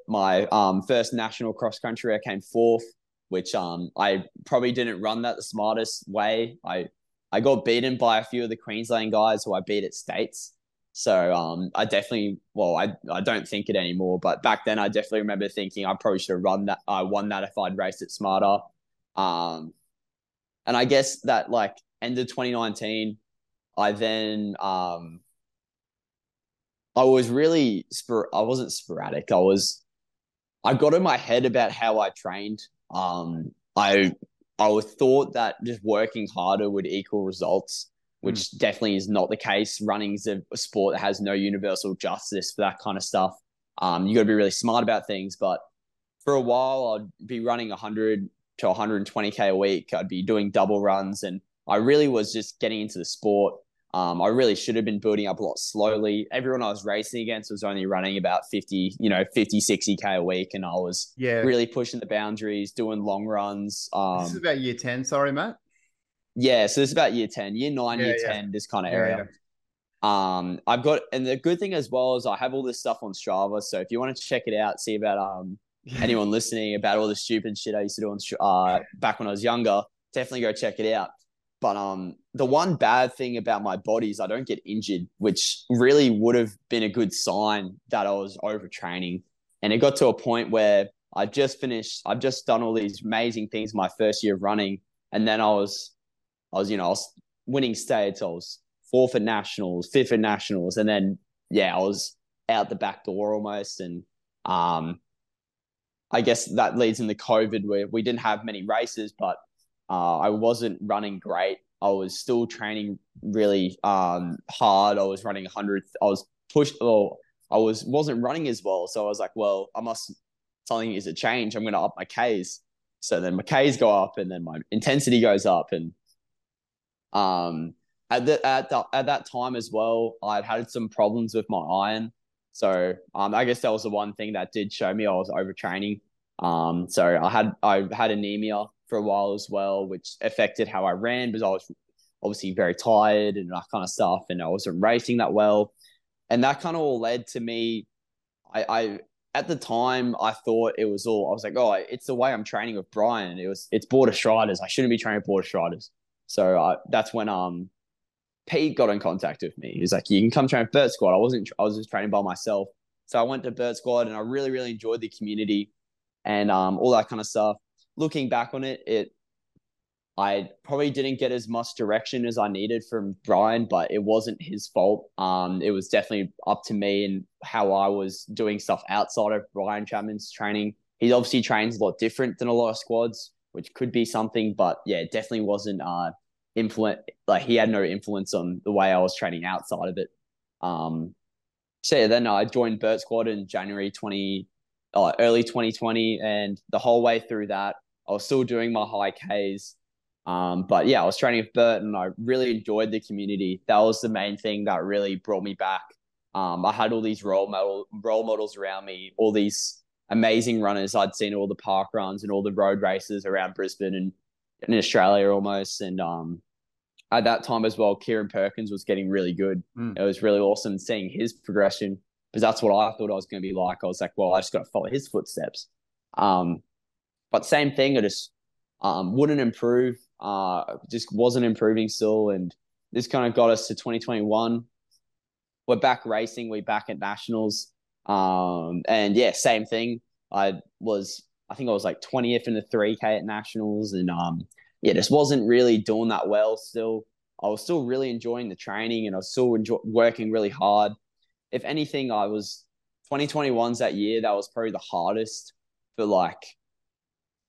My um, first national cross country, I came fourth, which um, I probably didn't run that the smartest way. I I got beaten by a few of the Queensland guys who I beat at states. So um, I definitely, well, I, I don't think it anymore, but back then I definitely remember thinking I probably should have run that, I uh, won that if I'd raced it smarter. Um, and I guess that like end of 2019, I then um, I was really spor- I wasn't sporadic. I was I got in my head about how I trained. Um, I I was thought that just working harder would equal results, which mm. definitely is not the case. Running is a, a, sport that has no universal justice for that kind of stuff. Um, you got to be really smart about things. But for a while, I'd be running 100 to 120k a week. I'd be doing double runs, and I really was just getting into the sport. Um, I really should have been building up a lot slowly. Everyone I was racing against was only running about 50, you know, 50, 60K a week. And I was yeah. really pushing the boundaries, doing long runs. Um, this is about year 10. Sorry, Matt. Yeah. So this is about year 10, year nine, yeah, year yeah. 10, this kind of area. Um, I've got, and the good thing as well is I have all this stuff on Strava. So if you want to check it out, see about um anyone listening about all the stupid shit I used to do on uh back when I was younger, definitely go check it out. But um, the one bad thing about my body is I don't get injured, which really would have been a good sign that I was overtraining. And it got to a point where I just finished, I've just done all these amazing things my first year of running. And then I was, I was, you know, I was winning states. I was fourth at nationals, fifth at nationals. And then, yeah, I was out the back door almost. And um, I guess that leads into COVID where we didn't have many races, but uh, I wasn't running great. I was still training really um, hard. I was running 100. I was pushed. Well, I was wasn't running as well. So I was like, well, I must something is a change. I'm going to up my Ks. So then my Ks go up, and then my intensity goes up, and um at the, at the, at that time as well, I'd had some problems with my iron. So um, I guess that was the one thing that did show me I was overtraining. Um, so I had I had anemia for a while as well, which affected how I ran because I was obviously very tired and that kind of stuff, and I wasn't racing that well, and that kind of all led to me. I, I at the time I thought it was all I was like, oh, it's the way I'm training with Brian. It was it's border striders. I shouldn't be training border striders. So I, that's when um Pete got in contact with me. He's like, you can come train with BERT Squad. I wasn't. I was just training by myself. So I went to BERT Squad and I really really enjoyed the community and um all that kind of stuff looking back on it, it I probably didn't get as much direction as I needed from Brian, but it wasn't his fault. Um, it was definitely up to me and how I was doing stuff outside of Brian Chapman's training. He obviously trains a lot different than a lot of squads, which could be something, but yeah, it definitely wasn't uh influence. Like he had no influence on the way I was training outside of it. Um, so yeah, then I joined BERT Squad in January twenty, uh, early twenty twenty, and the whole way through that, I was still doing my high Ks. Um, but yeah, I was training with BERT and I really enjoyed the community. That was the main thing that really brought me back. Um, I had all these role model role models around me, all these amazing runners I'd seen all the park runs and all the road races around Brisbane and in Australia almost. And um, at that time as well, Kieren Perkins was getting really good. Mm. It was really awesome seeing his progression because that's what I thought I was going to be like. I was like, well, I just got to follow his footsteps. Um, but same thing, I just um, wouldn't improve. Uh, just wasn't improving still, and this kind of got us to 2021. We're back racing. We're back at nationals. Um, and yeah, same thing. I was, I think I was like 20th in the 3K at nationals, and um, yeah, just wasn't really doing that well. Still, I was still really enjoying the training, and I was still enjoy- working really hard. If anything, I was 2021's that year that was probably the hardest for like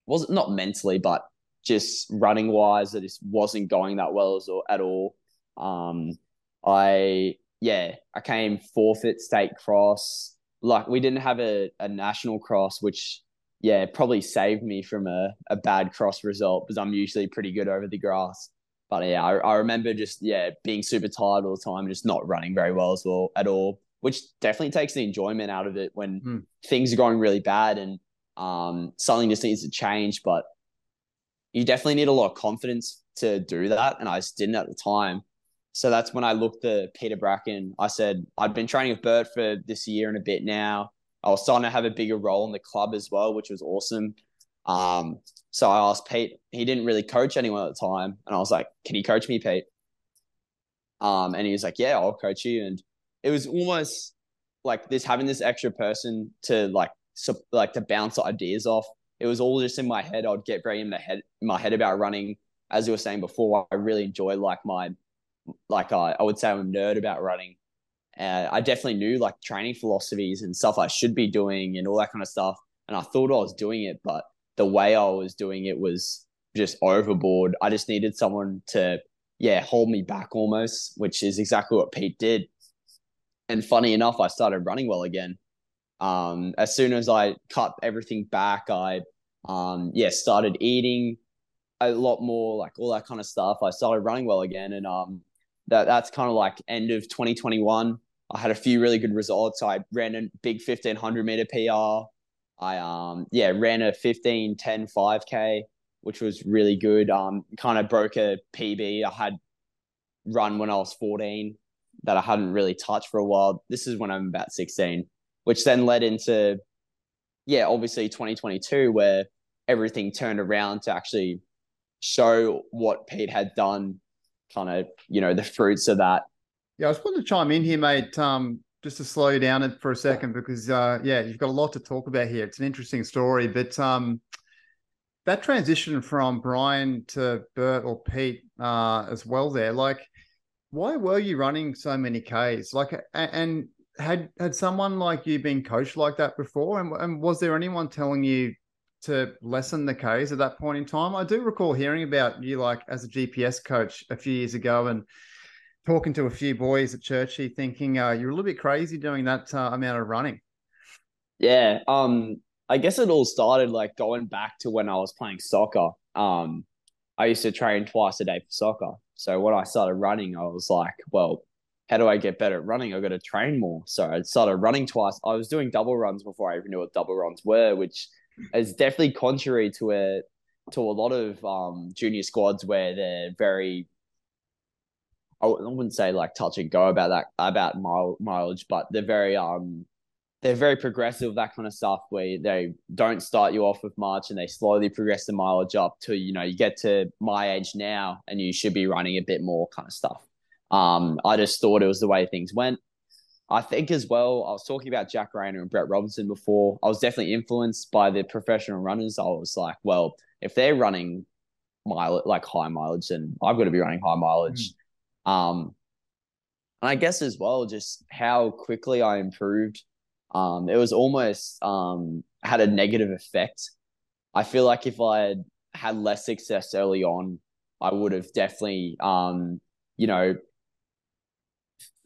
wasn't not mentally, but just running wise, it just wasn't going that well as, at all. Um, I yeah, I came fourth at state cross. Like we didn't have a, a national cross, which yeah, probably saved me from a, a bad cross result because I'm usually pretty good over the grass. But yeah, I, I remember just yeah being super tired all the time, just not running very well as well at all, which definitely takes the enjoyment out of it when hmm. things are going really bad and um, something just needs to change, but you definitely need a lot of confidence to do that. And I just didn't at the time. So that's when I looked at Peter Bracken. I said, I'd been training with BERT for this year and a bit now. I was starting to have a bigger role in the club as well, which was awesome. Um, so I asked Pete, he didn't really coach anyone at the time. And I was like, Can you coach me, Pete? Um, and he was like, Yeah, I'll coach you. And it was almost like this having this extra person to like so like to bounce ideas off. it was all just in my head. I'd get very in my head, my head about running. As you were saying before, I really enjoy like my, like I, I would say I'm a nerd about running. And I definitely knew like training philosophies and stuff I should be doing and all that kind of stuff. And I thought I was doing it, but the way I was doing it was just overboard. I just needed someone to, yeah, hold me back almost, which is exactly what Pete did. And funny enough, I started running well again. Um, as soon as I cut everything back, I, um, yeah, started eating a lot more, like all that kind of stuff. I started running well again, and um, that that's kind of like end of 2021. I had a few really good results. I ran a big 1500 meter PR. I um yeah ran a 15 10 5k which was really good. Um, kind of broke a PB I had run when I was 14 that I hadn't really touched for a while. This is when I'm about 16, which then led into, yeah, obviously 2022, where everything turned around to actually show what Pete had done, kind of, you know, the fruits of that. Yeah, I just wanted to chime in here, mate. Um, just to slow you down for a second because, uh, yeah, you've got a lot to talk about here. It's an interesting story, but um, that transition from Brian to BERT or Pete uh, as well there, like, why were you running so many Ks? Like, and had had someone like you been coached like that before? And, and was there anyone telling you to lessen the Ks at that point in time? I do recall hearing about you like as a GPS coach a few years ago and talking to a few boys at Churchie thinking uh, you're a little bit crazy doing that uh, amount of running. Yeah. Um, I guess it all started like going back to when I was playing soccer. Um, I used to train twice a day for soccer. So when I started running, I was like, well, how do I get better at running? I got to train more. So I started running twice. I was doing double runs before I even knew what double runs were, which is definitely contrary to a to a lot of um, junior squads where they're very I wouldn't say like touch and go about that about mile, mileage, but they're very um they're very progressive, that kind of stuff, where they don't start you off with much and they slowly progress the mileage up to, you know, you get to my age now and you should be running a bit more kind of stuff. Um, I just thought it was the way things went. I think as well, I was talking about Jack Rayner and Brett Robinson before. I was definitely influenced by the professional runners. I was like, well, if they're running mile like high mileage, then I've got to be running high mileage. Mm. Um, and I guess as well, just how quickly I improved um, it was almost um, had a negative effect. I feel like if I had had less success early on, I would have definitely, um, you know,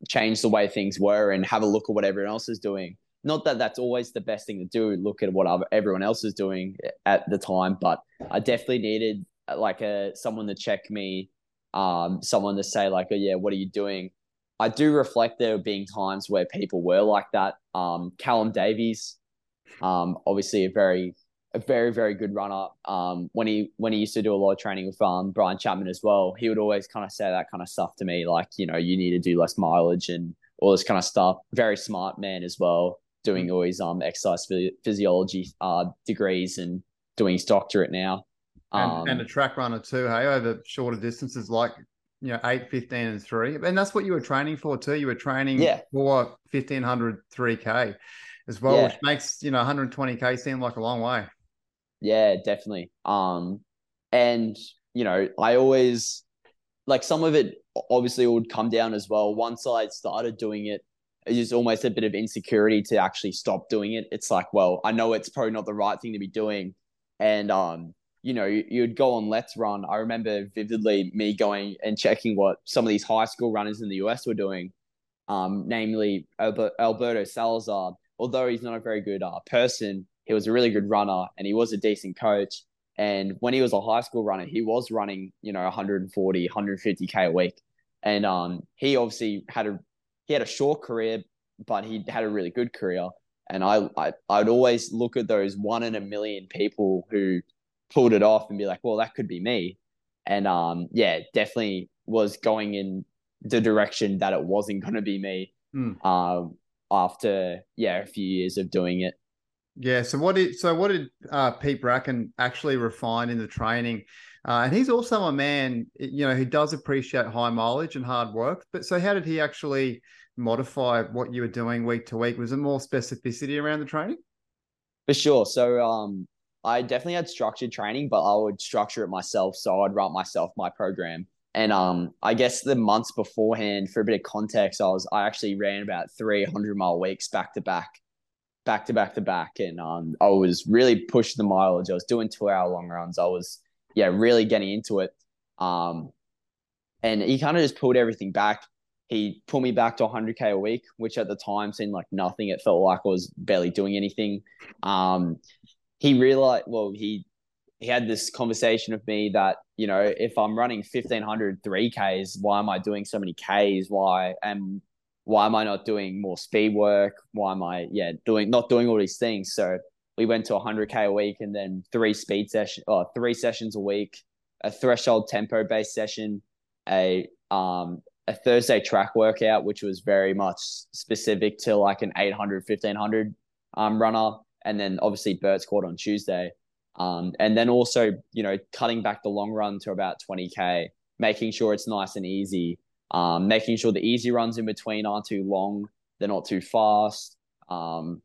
changed the way things were and have a look at what everyone else is doing. Not that that's always the best thing to do, look at what everyone else is doing at the time, but I definitely needed like a someone to check me, um, someone to say like, oh yeah, what are you doing? I do reflect there being times where people were like that. Um, Callum Davies, um, obviously a very, a very, very good runner. Um, when he when he used to do a lot of training with um, Brian Chapman as well, he would always kind of say that kind of stuff to me, like you know, you need to do less mileage and all this kind of stuff. Very smart man as well, doing all his um exercise physiology uh degrees and doing his doctorate now. And, um, and a track runner too, hey, over shorter distances like you know, 8, 15, and 3. And that's what you were training for too. You were training yeah. for 1500 3K as well, yeah. which makes, you know, 120K seem like a long way. Yeah, definitely. Um, and, you know, I always like some of it obviously would come down as well. Once I started doing it, it's just almost a bit of insecurity to actually stop doing it. It's like, well, I know it's probably not the right thing to be doing. And um, you know, you'd go on LetsRun. I remember vividly me going and checking what some of these high school runners in the US were doing, um, namely Alberto Salazar. Although he's not a very good uh, person, he was a really good runner and he was a decent coach. And when he was a high school runner, he was running, you know, 140, 150k a week. And um, he obviously had a he had a short career, but he had a really good career. And I, I I'd always look at those one in a million people who pulled it off and be like, well, that could be me. And um, yeah, definitely was going in the direction that it wasn't going to be me. Mm. Um, after yeah, a few years of doing it. Yeah. So what did so what did uh, Pete Bracken actually refine in the training? Uh, and he's also a man, you know, who does appreciate high mileage and hard work. But so how did he actually modify what you were doing week to week? Was it more specificity around the training? For sure. So um, I definitely had structured training, but I would structure it myself. So I'd write myself my program. And um, I guess the months beforehand, for a bit of context, I was I actually ran about three hundred mile weeks back to back, back to back to back, and um, I was really pushing the mileage. I was doing two hour long runs. I was yeah really getting into it. Um, and he kind of just pulled everything back. He pulled me back to 100k a week, which at the time seemed like nothing. It felt like I was barely doing anything. Um, he realized, well, he he had this conversation with me that you know if I'm running 1500 3Ks, why am I doing so many Ks? Why am why am I not doing more speed work? Why am I yeah doing not doing all these things? So we went to 100k a week and then three speed session or three sessions a week, a threshold tempo based session, a um a Thursday track workout, which was very much specific to like an 800, 1500 um, runner. And then obviously BERT court on Tuesday. Um, and then also, you know, cutting back the long run to about 20K, making sure it's nice and easy, um, making sure the easy runs in between aren't too long, they're not too fast, um,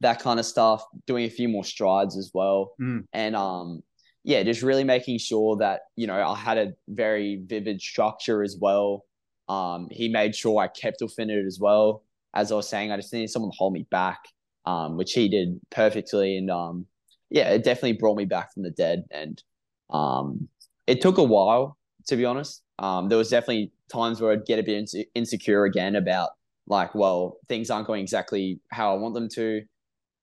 that kind of stuff, doing a few more strides as well. Mm. And um, yeah, just really making sure that, you know, I had a very vivid structure as well. Um, he made sure I kept within it as well. As I was saying, I just needed someone to hold me back, um, which he did perfectly. And um, yeah, it definitely brought me back from the dead. And um, it took a while, to be honest. Um, there was definitely times where I'd get a bit insecure again about like, well, things aren't going exactly how I want them to.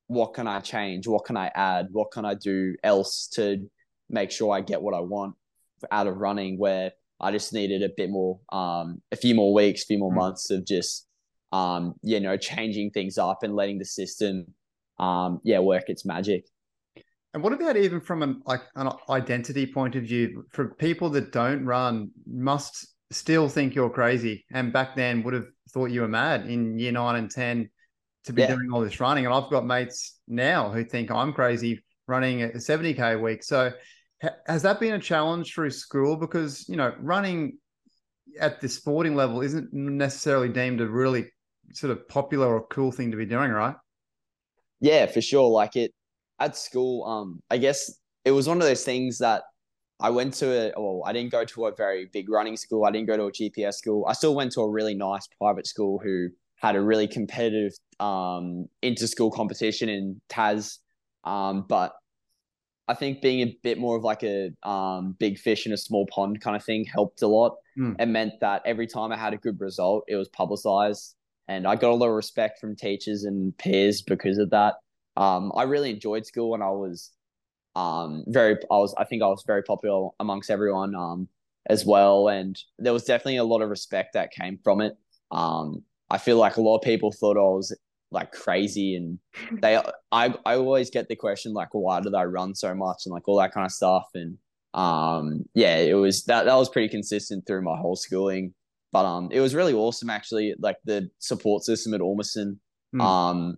What can I change? What can I add? What can I do else to make sure I get what I want out of running? Where I just needed a bit more, um, a few more weeks, a few more mm. months of just, um, you know, changing things up and letting the system, um, yeah, work its magic. And what about even from an like an identity point of view? For people that don't run, must still think you're crazy, and back then would have thought you were mad in year nine and ten to be yeah. doing all this running. And I've got mates now who think I'm crazy running a 70k a week. So has that been a challenge through school? Because you know, running at the sporting level isn't necessarily deemed a really sort of popular or cool thing to be doing, right? Yeah, for sure. Like it at school, um, I guess it was one of those things that I went to a well, I didn't go to a very big running school. I didn't go to a GPS school. I still went to a really nice private school who had a really competitive um inter school competition in Tas. Um, but I think being a bit more of like a um, big fish in a small pond kind of thing helped a lot. Mm. It meant that every time I had a good result, it was publicized, and I got a lot of respect from teachers and peers because of that. Um, I really enjoyed school and I was um, very, I was, I think I was very popular amongst everyone um, as well. And there was definitely a lot of respect that came from it. Um, I feel like a lot of people thought I was like crazy and they, I, I always get the question like, why did I run so much and like all that kind of stuff. And um, yeah, it was that, that was pretty consistent through my whole schooling. But um, it was really awesome actually, like the support system at Ormiston. Mm. Um,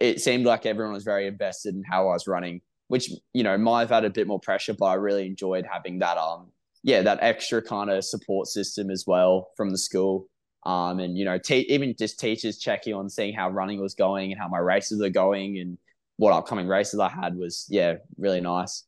it seemed like everyone was very invested in how I was running, which you know might have had a bit more pressure, but I really enjoyed having that um yeah that extra kind of support system as well from the school. Um, and you know, te- even just teachers checking on seeing how running was going and how my races are going and what upcoming races I had was yeah really nice.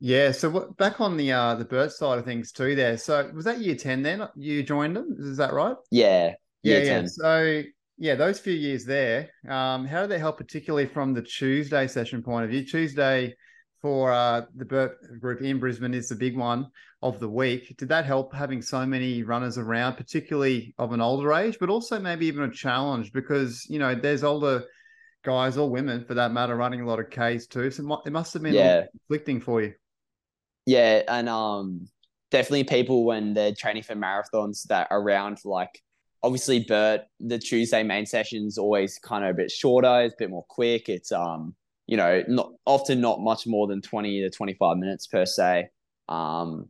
Yeah. So what, back on the uh the BERT side of things too. There. So was that year ten then? You joined them? Is that right? Yeah. Yeah. Yeah. 10. So yeah, those few years there, um, how did they help, particularly from the Tuesday session point of view? Tuesday for uh, the BERT group in Brisbane is the big one of the week. Did that help having so many runners around, particularly of an older age, but also maybe even a challenge because you know there's older guys or women for that matter running a lot of Ks too. So it must have been yeah. conflicting for you. Yeah, and um, definitely people when they're training for marathons that around like obviously BERT, the Tuesday main session's always kind of a bit shorter, it's a bit more quick. It's um, you know, not often not much more than 20 to 25 minutes per se. Um,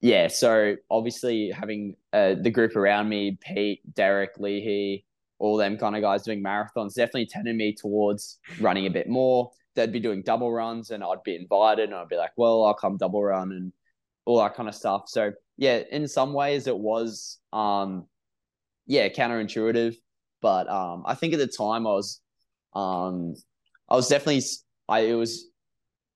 yeah, so obviously having uh, the group around me, Pete, Derek, Leahy, all them kind of guys doing marathons definitely tended me towards running a bit more. They'd be doing double runs and I'd be invited and I'd be like, well, I'll come double run and all that kind of stuff. So yeah, in some ways it was um yeah, counterintuitive. But um, I think at the time I was, um, I was definitely, I it was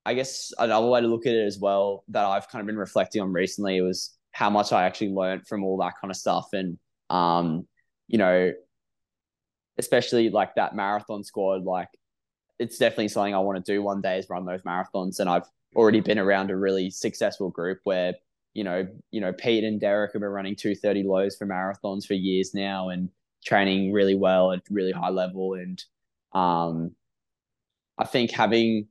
I guess another way to look at it as well that I've kind of been reflecting on recently was how much I actually learned from all that kind of stuff. And, um, you know, especially like that marathon squad, like it's definitely something I want to do one day is run those marathons. And I've already been around a really successful group where, you know, you know, Pete and Derek have been running 230 lows for marathons for years now and training really well at really high level. And um, I think having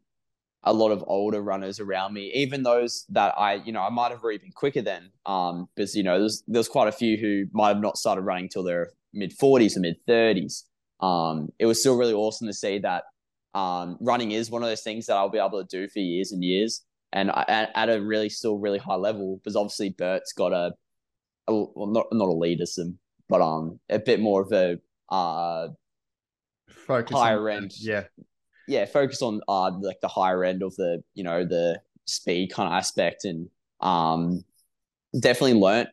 a lot of older runners around me, even those that I, you know, I might have been quicker than, um, because you know, there's there's quite a few who might have not started running till their mid 40s or mid 30s. Um, it was still really awesome to see that um, running is one of those things that I'll be able to do for years and years, and at, at a really still really high level. Because obviously BERT's got a, a well, not not a elitism, but um, a bit more of a uh, Focus higher on, end, yeah, yeah, focus on uh like the higher end of the you know the speed kind of aspect and um definitely learnt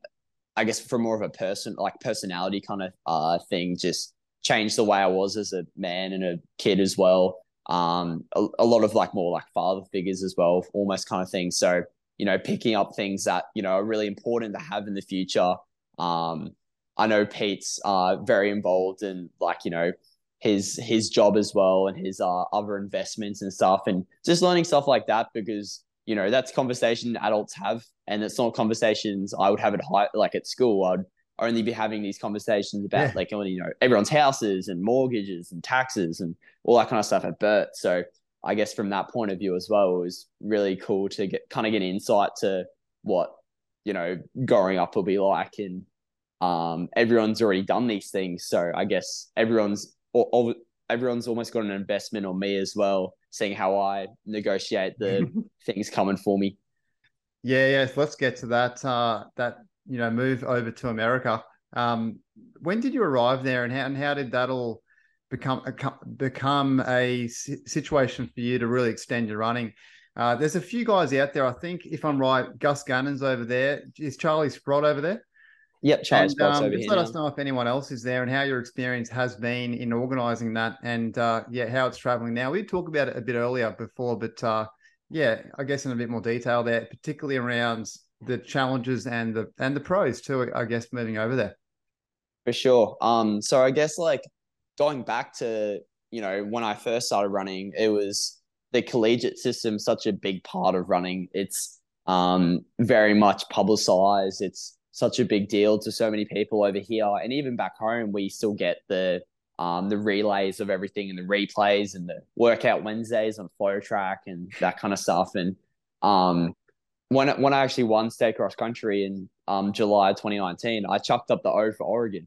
I guess from more of a person like personality kind of uh thing just changed the way I was as a man and a kid as well um a, a lot of like more like father figures as well almost kind of thing. So you know picking up things that you know are really important to have in the future. Um I know Pete's uh very involved in like you know his his job as well and his uh, other investments and stuff and just learning stuff like that because you know that's conversation adults have and it's not conversations I would have at high like at school. I'd only be having these conversations about yeah. like you know everyone's houses and mortgages and taxes and all that kind of stuff at BERT so I guess from that point of view as well it was really cool to get kind of get insight to what you know growing up will be like and um, everyone's already done these things so I guess everyone's or, everyone's almost got an investment on me as well, seeing how I negotiate the things coming for me. Yeah, yeah. let's get to that. Uh, that you know, move over to America. Um, when did you arrive there, and how and how did that all become become a situation for you to really extend your running? Uh, there's a few guys out there. I think, if I'm right, Gus Gunnan's over there. Is Charlie Sprott over there? Yep, Charles and, um, over just let now. us know if anyone else is there and how your experience has been in organising that, and uh, yeah, how it's travelling now. We talked about it a bit earlier before, but uh, yeah, I guess in a bit more detail there, particularly around the challenges and the and the pros too. I guess moving over there. For sure. Um. So I guess like going back to you know when I first started running, it was the collegiate system such a big part of running. It's um very much publicized. It's such a big deal to so many people over here, and even back home, we still get the um, the relays of everything and the replays and the workout Wednesdays on FloTrack and that kind of stuff. And um, when when I actually won state cross country in um, July 2019, I chucked up the O for Oregon.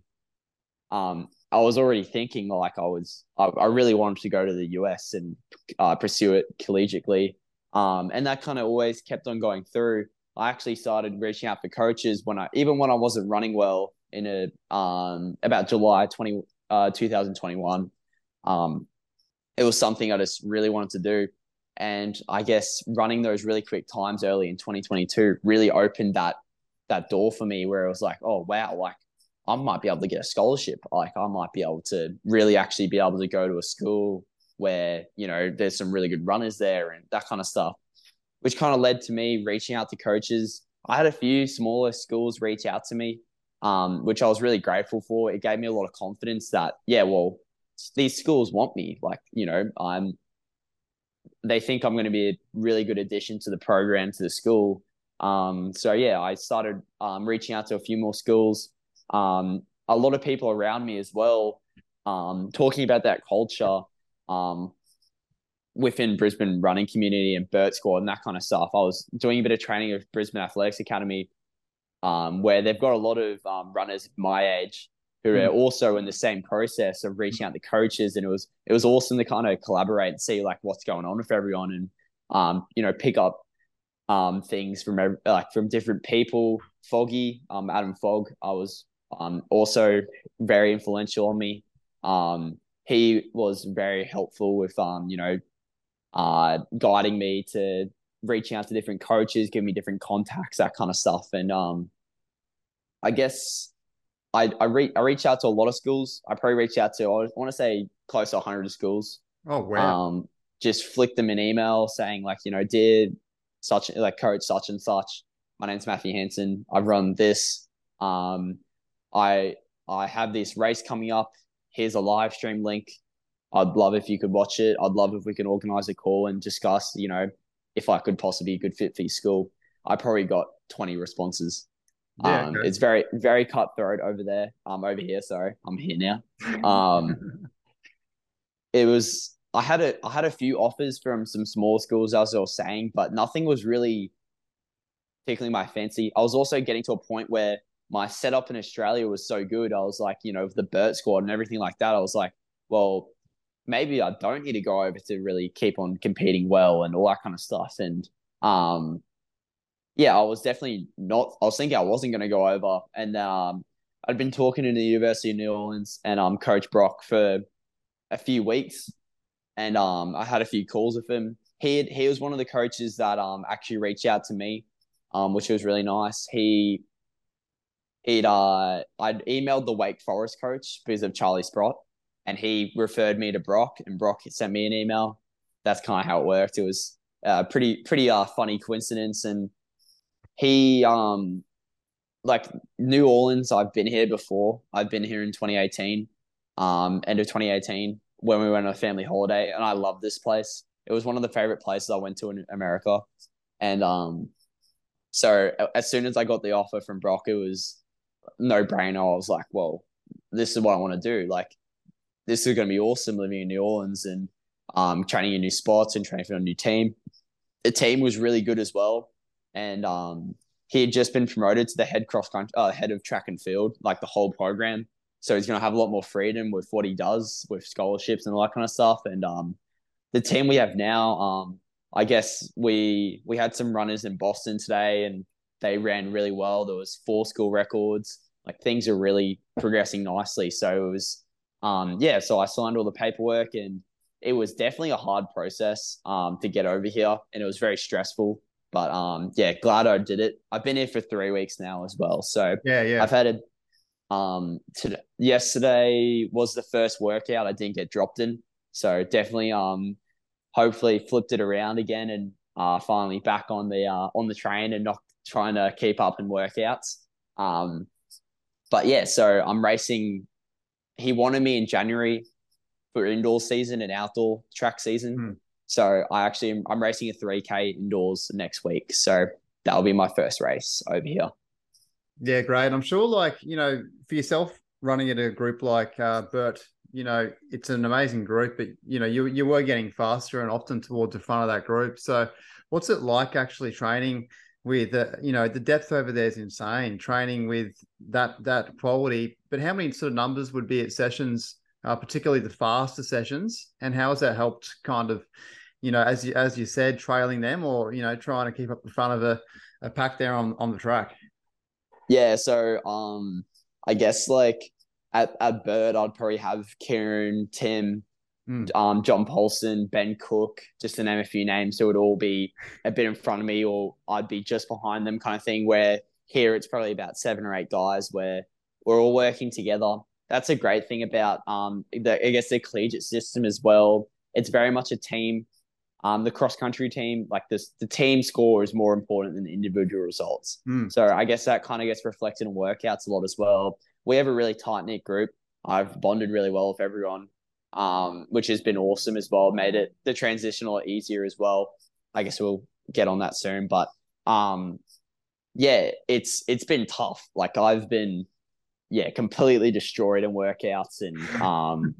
Um, I was already thinking like I was I, I really wanted to go to the US and uh, pursue it collegiately. Um, and that kind of always kept on going through. I actually started reaching out for coaches when I even when I wasn't running well in a um about July 20 uh 2021 um it was something I just really wanted to do and I guess running those really quick times early in 2022 really opened that that door for me where it was like oh wow like I might be able to get a scholarship like I might be able to really actually be able to go to a school where you know there's some really good runners there and that kind of stuff which kind of led to me reaching out to coaches. I had a few smaller schools reach out to me, um, which I was really grateful for. It gave me a lot of confidence that, yeah, well, these schools want me. Like, you know, I'm, they think I'm going to be a really good addition to the program, to the school. Um, so yeah, I started um, reaching out to a few more schools. Um, a lot of people around me as well, um, talking about that culture. Um, within Brisbane running community and BERT squad and that kind of stuff. I was doing a bit of training with Brisbane Athletics Academy, um, where they've got a lot of runners my age who mm. are also in the same process of reaching out to coaches, and it was it was awesome to kind of collaborate and see like what's going on with everyone, and um, you know pick up um, things from like from different people. Foggy, um, Adam Fogg, I was um, also very influential on me. Um, he was very helpful with um, you know uh, guiding me to reaching out to different coaches, giving me different contacts, that kind of stuff. And um, I guess I I, re- I reach out to a lot of schools. I probably reach out to I want to say close to hundred schools. Oh wow! Um, just flick them an email saying like, you know, dear such like coach such and such. My name's Matthew Hansen. I run this. Um, I I have this race coming up. Here's a live stream link. I'd love if you could watch it. I'd love if we can organize a call and discuss, you know, if I could possibly be a good fit for your school. I probably got 20 responses. Yeah, um, okay. It's very, very cutthroat over there. Um, over here. Sorry, I'm here now. Um, it was. I had a, I had a few offers from some small schools, as I was saying, but nothing was really tickling my fancy. I was also getting to a point where my setup in Australia was so good. I was like, you know, the BERT squad and everything like that. I was like, well, maybe I don't need to go over to really keep on competing well and all that kind of stuff. And um, yeah, I was definitely not. I was thinking I wasn't going to go over, and um, I'd been talking to the University of New Orleans and um, Coach Brock for a few weeks, and um, I had a few calls with him. He had, he was one of the coaches that um actually reached out to me, um, which was really nice. He he'd uh I'd emailed the Wake Forest coach because of Charlie Sprott, and he referred me to Brock, and Brock sent me an email. That's kind of how it worked. It was a uh, pretty pretty uh funny coincidence, and he um like New Orleans, I've been here before. I've been here in 2018, um, end of 2018 when we went on a family holiday, and I love this place. It was one of the favorite places I went to in America, and um, so as soon as I got the offer from Brock, it was no brainer. I was like, well, this is what I want to do. Like, this is going to be awesome living in New Orleans and um, training in new spots and training for a new team. The team was really good as well and um, he had just been promoted to the head cross country, uh, head of track and field, like the whole program. So he's going to have a lot more freedom with what he does with scholarships and all that kind of stuff. And um, the team we have now, um, I guess we we had some runners in Boston today, and they ran really well. There was four school records. Like things are really progressing nicely. So it was, um, yeah. So I signed all the paperwork, and it was definitely a hard process um, to get over here, and it was very stressful. But um, yeah, glad I did it. I've been here for three weeks now as well. So yeah, yeah. I've had a um today yesterday was the first workout I didn't get dropped in. So definitely um hopefully flipped it around again and uh finally back on the uh on the train and not trying to keep up in workouts. Um but yeah, so I'm racing he wanted me in January for indoor season and outdoor track season. Hmm. So I actually am, I'm racing a 3K indoors next week. So that'll be my first race over here. Yeah, great. I'm sure, like, you know, for yourself running at a group like uh, BERT, you know, it's an amazing group, but, you know, you, you were getting faster and often towards the front of that group. So what's it like actually training with, uh, you know, the depth over there is insane, training with that, that quality, but how many sort of numbers would be at sessions, uh, particularly the faster sessions? And how has that helped kind of, you know, as you as you said, trailing them or you know, trying to keep up the front of a, a pack there on, on the track? Yeah, so um I guess like at, at BERT I'd probably have Kieran, Tim, mm. um, John Paulson, Ben Cook, just to name a few names. So it would all be a bit in front of me or I'd be just behind them kind of thing where here it's probably about seven or eight guys where we're all working together. That's a great thing about um the I guess the collegiate system as well. It's very much a team um, the cross country team, like this, the team score is more important than the individual results. Mm. So I guess that kind of gets reflected in workouts a lot as well. We have a really tight knit group. I've bonded really well with everyone, um, which has been awesome as well. Made it the transition a lot easier as well. I guess we'll get on that soon, but um, yeah, it's it's been tough. Like I've been, yeah, completely destroyed in workouts and um,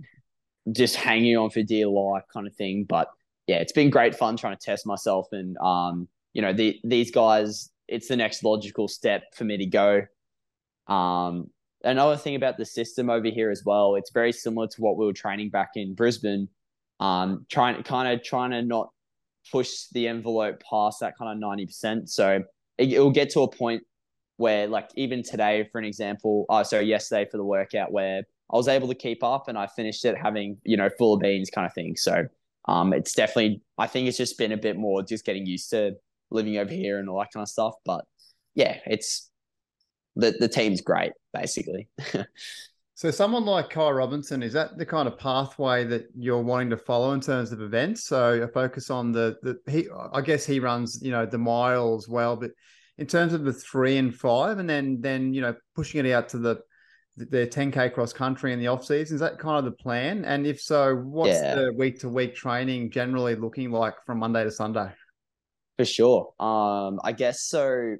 just hanging on for dear life kind of thing. But yeah, it's been great fun trying to test myself and um, you know, the these guys, it's the next logical step for me to go. Um, another thing about the system over here as well, it's very similar to what we were training back in Brisbane. Um, trying kind of trying to not push the envelope past that kind of ninety percent. So it, will get to a point where, like, even today, for an example, oh, sorry, yesterday for the workout, where I was able to keep up and I finished it having you know full of beans kind of thing. So um, it's definitely, I think it's just been a bit more just getting used to living over here and all that kind of stuff. But yeah, it's the the team's great, basically. So someone like Ky Robinson, is that the kind of pathway that you're wanting to follow in terms of events? So a focus on the the he I guess he runs, you know, the mile as well, but in terms of the three and five, and then then you know pushing it out to the the 10k cross country in the off season? Is that kind of the plan? And if so what's yeah. the week to week training generally looking like from monday to sunday? For sure. Um i guess so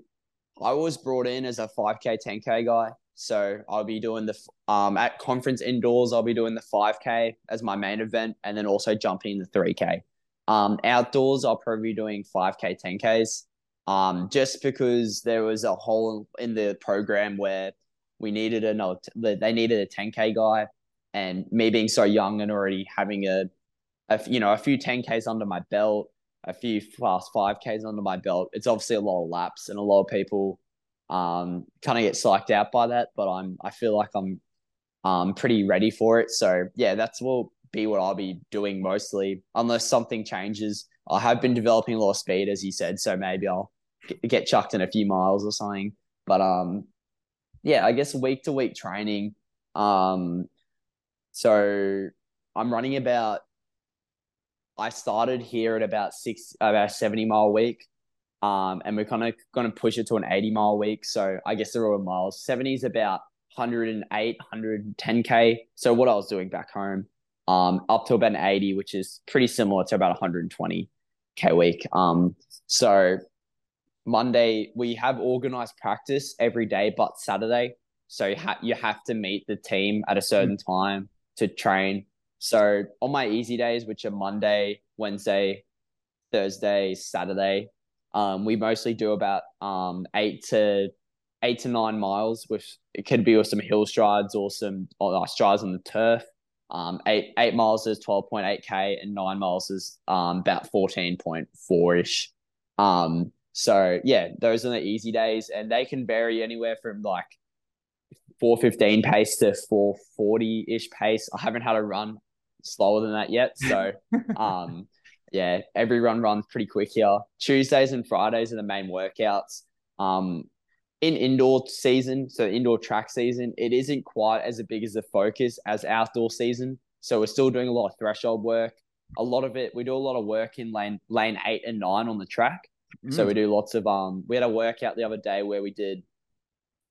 i was brought in as a 5k 10k guy. So i'll be doing the um at conference indoors i'll be doing the 5k as my main event and then also jumping the 3k um outdoors i'll probably be doing 5k 10ks um just because there was a hole in the program where we needed another. They needed a 10k guy, and me being so young and already having a, a you know, a few 10ks under my belt, a few fast 5ks under my belt. It's obviously a lot of laps, and a lot of people um kind of get psyched out by that. But I'm I feel like I'm um pretty ready for it. So yeah, that's will be what I'll be doing mostly, unless something changes. I have been developing a lot of speed, as you said, so maybe I'll get chucked in a few miles or something. But um, yeah, I guess week to week training. Um, so I'm running about. I started here at about six, about seventy mile a week, um, and we're kind of going to push it to an eighty mile week. So I guess they're all miles. Seventy is about 108, 110k. So what I was doing back home, um, up to about an 80, which is pretty similar to about 120k week. Um, so Monday we have organized practice every day but Saturday. So you, ha- you have to meet the team at a certain mm. time to train. So on my easy days, which are Monday, Wednesday, Thursday, Saturday, um, we mostly do about um, eight to eight to nine miles. which it could be with some hill strides or some or strides on the turf. Um, eight eight miles is twelve point eight k, and nine miles is um, about fourteen point four ish. Um, so yeah, those are the easy days, and they can vary anywhere from like 415 pace to 440 ish pace. I haven't had a run slower than that yet. So, um, yeah, every run runs pretty quick here. Tuesdays and Fridays are the main workouts. Um, in indoor season, so indoor track season, it isn't quite as big as the focus as outdoor season. So we're still doing a lot of threshold work. A lot of it, we do a lot of work in lane lane eight and nine on the track. Mm. So we do lots of um. We had a workout the other day where we did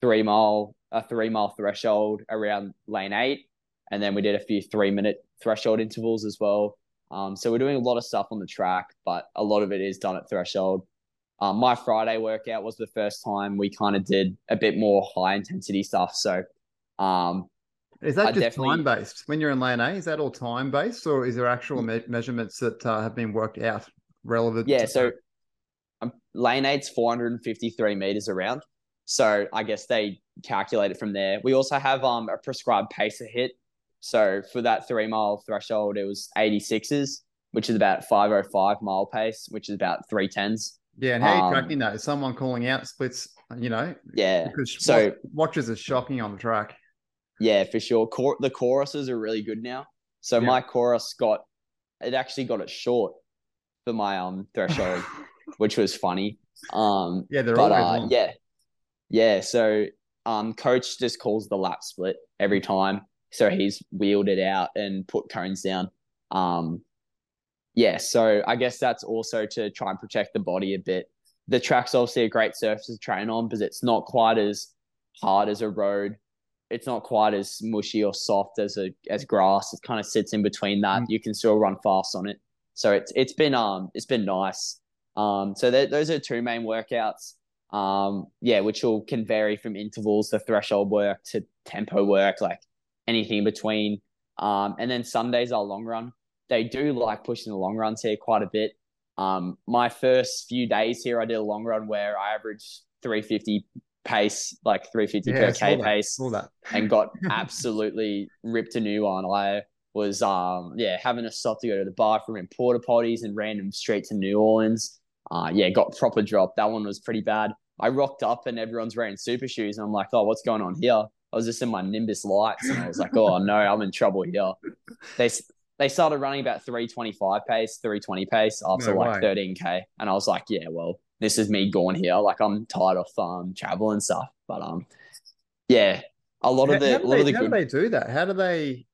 three mile a three mile threshold around lane eight, and then we did a few three minute threshold intervals as well. Um, so we're doing a lot of stuff on the track, but a lot of it is done at threshold. Um, my Friday workout was the first time we kind of did a bit more high intensity stuff. So, um, is that I just time based when you're in lane A? Is that all time based, or is there actual me- measurements that uh, have been worked out relevant? Yeah, so um, lane eight's 453 meters around. So I guess they calculate it from there. We also have um a prescribed pace hit. So for that three mile threshold, it was 86s, which is about 505 mile pace, which is about 310s. Yeah, and how are you um, tracking that? Is someone calling out splits, you know? Yeah. Because so watches are shocking on the track. Yeah, for sure. Cor- the choruses are really good now. So yeah. my Coros got it actually got it short for my um threshold, which was funny. Um yeah, they're but, uh, yeah. Yeah, so um, coach just calls the lap split every time. So he's wheeled it out and put cones down. Um, yeah, so I guess that's also to try and protect the body a bit. The track's obviously a great surface to train on because it's not quite as hard as a road. It's not quite as mushy or soft as a as grass. It kind of sits in between that. Mm. You can still run fast on it. So it's it's been um it's been nice. Um, so those are two main workouts um, yeah, which will can vary from intervals to threshold work to tempo work, like anything in between. Um, and then Sundays are long run. They do like pushing the long runs here quite a bit. Um, my first few days here, I did a long run where I averaged 350 pace, like 350 yeah, per K that, pace, and got absolutely ripped a new one. I was, um, yeah, having to stop to go to the bathroom in porta potties and random streets in New Orleans. Uh, yeah, got proper drop. That one was pretty bad. I rocked up and everyone's wearing super shoes. And I'm like, oh, what's going on here? I was just in my Nimbus lights and I was like, oh no, I'm in trouble here. They they started running about 325 pace, 320 pace after no like 13k. And I was like, yeah, well, this is me going here. Like I'm tired of um travel and stuff. But um yeah, a lot of the, a lot they, of the how good... do they do that? How do they?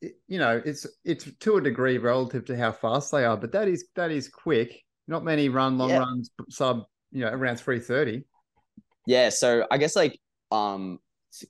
You know, it's it's to a degree relative to how fast they are, but that is that is quick. Not many run long yeah. runs sub, you know, around three thirty. Yeah, so I guess like um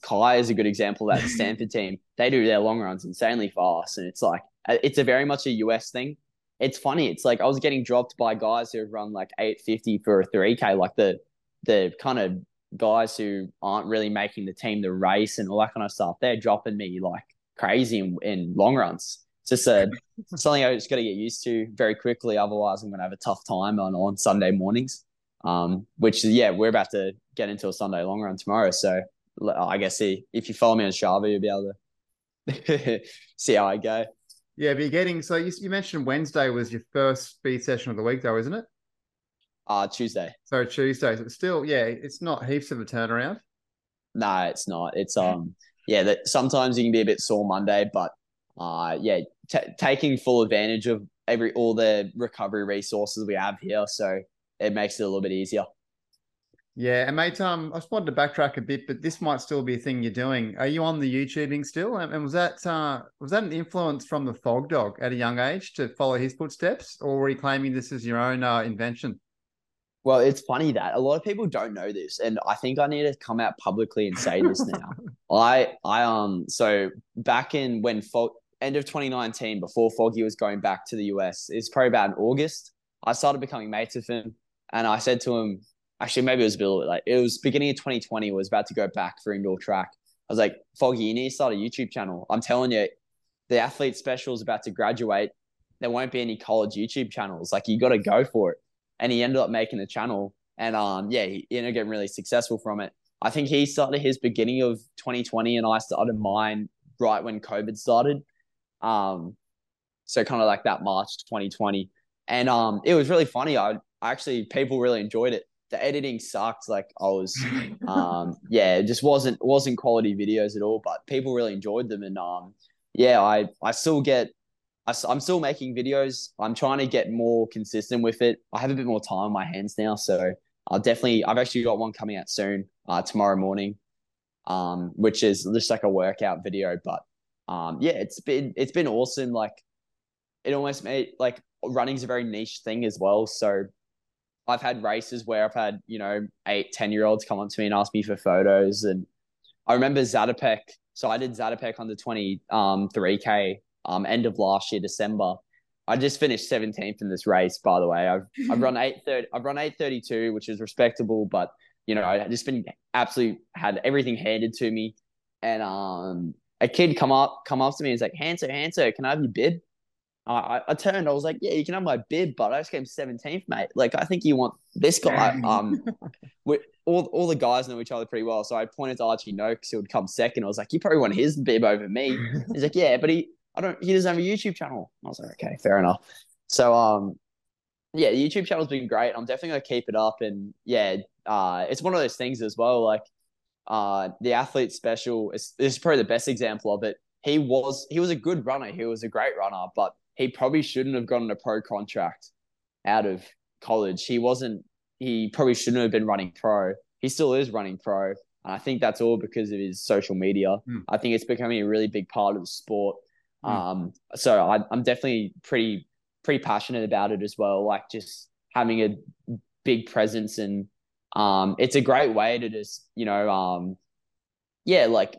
Ky is a good example of that Stanford team. They do their long runs insanely fast, and it's like uh, it's a very much a US thing. It's funny. It's like I was getting dropped by guys who have run like eight fifty for a three k, like the the kind of guys who aren't really making the team the race and all that kind of stuff. They're dropping me like crazy in, in long runs. Just a something I just got to get used to very quickly. Otherwise, I'm going to have a tough time on on Sunday mornings. Um, which yeah, we're about to get into a Sunday long run tomorrow. So I guess see if you follow me on Strava, you'll be able to see how I go. Yeah, but you're getting so you, you mentioned Wednesday was your first speed session of the week, though, isn't it? Uh Tuesday. So Tuesday. So still, yeah, it's not heaps of a turnaround. No, it's not. It's um, yeah, that sometimes you can be a bit sore Monday, but uh, yeah, t- taking full advantage of every all the recovery resources we have here, so it makes it a little bit easier. Yeah, and mate, um, I just wanted to backtrack a bit, but this might still be a thing you're doing. Are you on the YouTubing still? And, was that uh, was that an influence from the Fog Dog at a young age to follow his footsteps, or were you claiming this is your own uh, invention? Well, it's funny that a lot of people don't know this, and I think I need to come out publicly and say this now. I I um so back in when Fog end of 2019, before Foggy was going back to the US, it's probably about in August. I started becoming mates with him, and I said to him, actually maybe it was a bit like it was beginning of 2020 was about to go back for indoor track. I was like foggy you need to start a youtube channel. I'm telling you the athlete special is about to graduate. There won't be any college youtube channels. Like you got to go for it. And he ended up making a channel. And um yeah he ended up getting really successful from it. I think he started his beginning of 2020 and i started mine right when covid started um so kind of like that march 2020 and um it was really funny i actually people really enjoyed it the editing sucked. Like I was, um, yeah, it just wasn't wasn't quality videos at all. But people really enjoyed them, and um, yeah, I I still get, I, I'm still making videos. I'm trying to get more consistent with it. I have a bit more time on my hands now, so I'll definitely. I've actually got one coming out soon, uh, tomorrow morning, um, which is just like a workout video. But um, yeah, it's been it's been awesome. Like it almost made like running's a very niche thing as well. So I've had races where I've had, you know, eight, 10 year olds come up to me and ask me for photos. And I remember Zatopek. So I did Zatopek on the 20, um, 3K, um, end of last year, December. I just finished 17th in this race, by the way. I've, I've run 830, I've run 832, which is respectable, but you know, I just been absolutely had everything handed to me. And, um, a kid come up, come up to me and he's like, Hanso, Hanso, can I have your bib? I, I turned. I was like, "Yeah, you can have my bib, but I just came seventeenth, mate. Like, I think you want this guy." um, we, all all the guys know each other pretty well, so I pointed to Archie because he would come second. I was like, "You probably want his bib over me." He's like, "Yeah, but he, I don't. He doesn't have a YouTube channel." I was like, "Okay, fair enough." So, um, yeah, the YouTube channel's been great. I'm definitely gonna keep it up, and yeah, uh, it's one of those things as well. Like, uh, the athlete special is, is probably the best example of it. He was he was a good runner. He was a great runner, but he probably shouldn't have gotten a pro contract out of college. He wasn't. He probably shouldn't have been running pro. He still is running pro, and I think that's all because of his social media. Mm. I think it's becoming a really big part of the sport. Mm. Um, so I, I'm definitely pretty pretty passionate about it as well. Like just having a big presence and um, it's a great way to just you know um, yeah like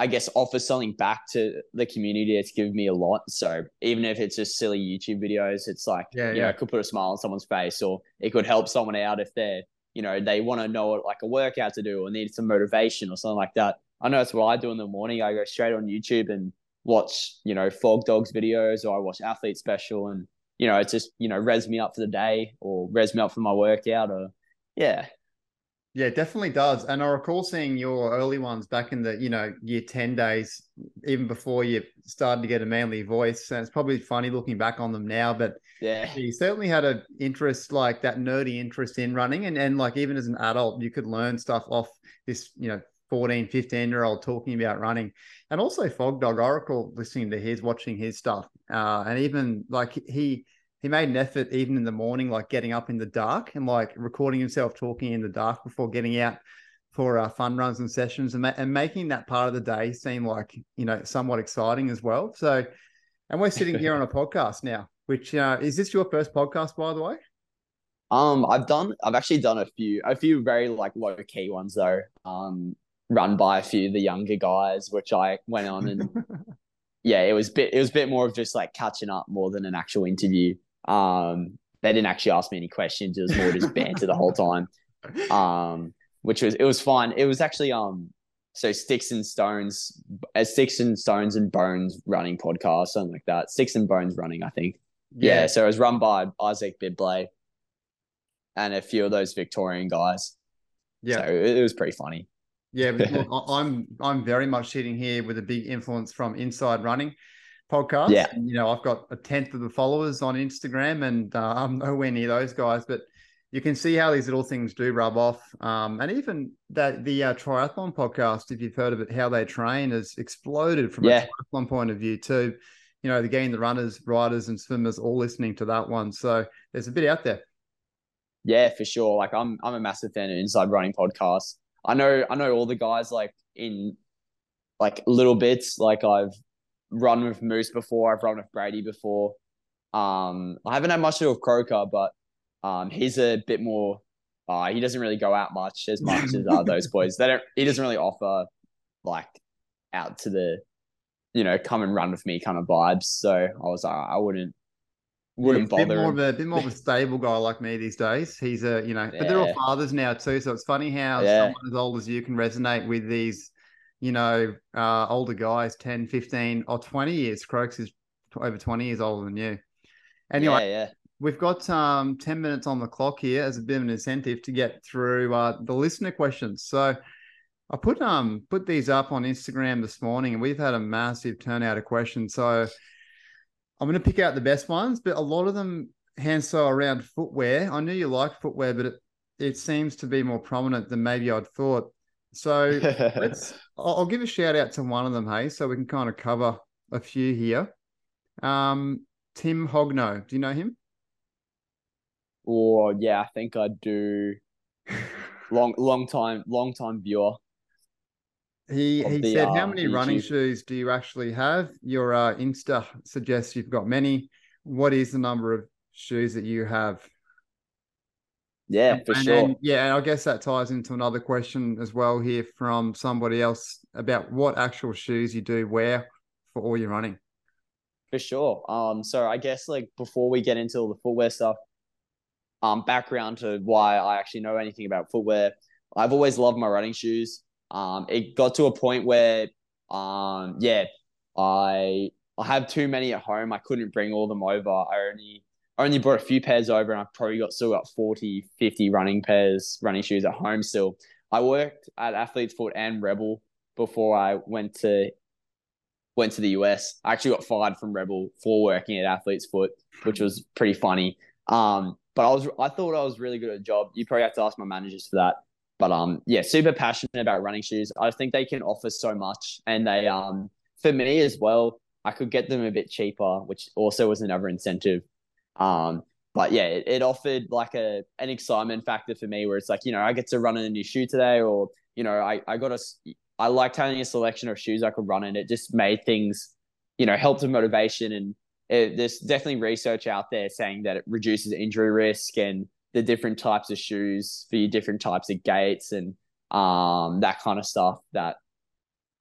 I guess offer something back to the community. It's given me a lot. So even if it's just silly YouTube videos, it's like yeah, you yeah. know, it could put a smile on someone's face, or it could help someone out if they're you know they want to know like a workout to do or need some motivation or something like that. I know that's what I do in the morning. I go straight on YouTube and watch you know Fog Dogs videos, or I watch Athlete Special, and you know it just you know res me up for the day or res me up for my workout, or yeah, yeah, it definitely does. And I recall seeing your early ones back in the, you know, year 10 days, even before you started to get a manly voice. And it's probably funny looking back on them now, but yeah, you certainly had an interest, like that nerdy interest in running. And, and like even as an adult, you could learn stuff off this, you know, 14, 15 year old talking about running. And also Fog Dog, Oracle listening to his, watching his stuff. Uh, and even like he, he made an effort even in the morning, like getting up in the dark and like recording himself talking in the dark before getting out for uh, fun runs and sessions and, ma- and making that part of the day seem like you know somewhat exciting as well. So, and we're sitting here on a podcast now. Which uh, is this your first podcast, by the way? Um, I've done. I've actually done a few, a few very like low key ones though. Um, run by a few of the younger guys, which I went on and yeah, it was bit. It was a bit more of just like catching up more than an actual interview. Um, they didn't actually ask me any questions. It was more just banter the whole time. Um, which was it was fun. It was actually um so sticks and stones, as uh, sticks and stones and bones running podcast, something like that. Sticks and bones running, I think. Yeah. yeah so it was run by Isaac Bidblay and a few of those Victorian guys. Yeah, so it, it was pretty funny. Yeah, look, I'm I'm very much sitting here with a big influence from Inside Running podcast. Yeah, and, you know I've got a tenth of the followers on Instagram, and uh, I'm nowhere near those guys, but you can see how these little things do rub off. Um, and even that the uh, triathlon podcast, if you've heard of it, how they train has exploded from yeah. a triathlon point of view too. You know, the getting the runners, riders, and swimmers all listening to that one. So there's a bit out there. Yeah, for sure. Like I'm, I'm a massive fan of Inside Running podcast. I know, I know all the guys like in like little bits. Like I've run with Moose before. I've run with Brady before. Um, I haven't had much to do with Croker, but um, he's a bit more. Uh, he doesn't really go out much as much as uh, those boys. They don't. He doesn't really offer like out to the, you know, come and run with me kind of vibes. So I was like, I wouldn't wouldn't yeah, bother. Bit more, of a, bit more of a stable guy like me these days. He's a, you know, yeah. but they're all fathers now too. So it's funny how yeah. someone as old as you can resonate with these, you know, uh, older guys, 10, 15 or 20 years. Croaks is over 20 years older than you. Anyway, yeah, We've got um, 10 minutes on the clock here as a bit of an incentive to get through uh, the listener questions. So I put um put these up on Instagram this morning and we've had a massive turnout of questions. So I'm going to pick out the best ones, but a lot of them Hanso around footwear. I knew you liked footwear, but it, it seems to be more prominent than maybe I'd thought. So let's I'll, give a shout out to one of them, hey, so we can kind of cover a few here. Um, Tim Hogno, do you know him? Or yeah, I think I do. long, long time, long time viewer. He he the, said, uh, "How many YouTube. running shoes do you actually have?" Your uh, Insta suggests you've got many. What is the number of shoes that you have? Yeah, for and sure. Then, yeah, and I guess that ties into another question as well here from somebody else about what actual shoes you do wear for all your running. For sure. Um, so I guess like before we get into all the footwear stuff, um, background to why I actually know anything about footwear. I've always loved my running shoes. Um, it got to a point where, um, yeah, I I have too many at home. I couldn't bring all them over. I only only brought a few pairs over, and I've probably got still got 40, 50 running pairs, running shoes at home still. I worked at Athlete's Foot and Rebel before I went to went to the US. I actually got fired from Rebel for working at Athlete's Foot, which was pretty funny. Um, but I was I thought I was really good at the job. You probably have to ask my managers for that. But um, yeah, super passionate about running shoes. I think they can offer so much, and they um for me as well. I could get them a bit cheaper, which also was another incentive. Um, but yeah, it, it offered like a an excitement factor for me, where it's like you know I get to run in a new shoe today, or you know I I got a I liked having a selection of shoes I could run in. It just made things, you know, helped with motivation and it, there's definitely research out there saying that it reduces injury risk and the different types of shoes for your different types of gaits and um, that kind of stuff that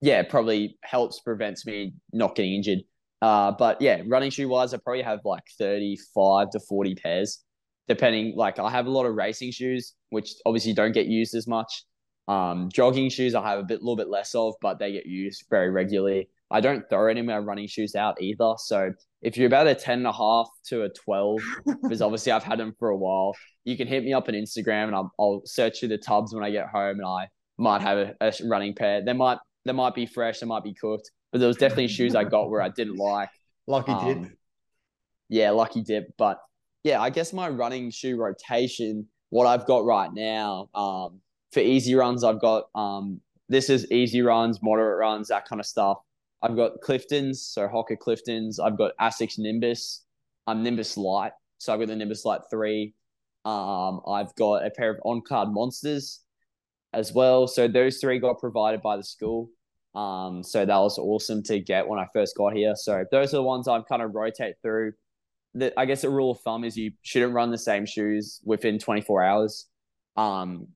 yeah probably helps prevents me not getting injured uh, but yeah running shoe wise i probably have like 35 to 40 pairs depending like i have a lot of racing shoes which obviously don't get used as much um, jogging shoes i have a bit little bit less of but they get used very regularly I don't throw any of my running shoes out either. So if you're about a 10 and a half to a 12, because obviously I've had them for a while, you can hit me up on Instagram and I'll, I'll search through the tubs when I get home and I might have a, a running pair. They might, they might be fresh, they might be cooked, but there was definitely shoes I got where I didn't like. Lucky um, dip. Yeah, lucky dip. But yeah, I guess my running shoe rotation, what I've got right now, um, for easy runs, I've got um, this is easy runs, moderate runs, that kind of stuff. I've got Cliftons, so Hoka Cliftons. I've got Asics Nimbus. I'm Nimbus Light, so I've got the Nimbus Light three. Um, I've got a pair of on Cloudmonsters. as well. So those three got provided by the school. Um, so that was awesome to get when I first got here. So those are the ones I've kind of rotate through. The, I guess a rule of thumb is you shouldn't run the same shoes within 24 hours. Um,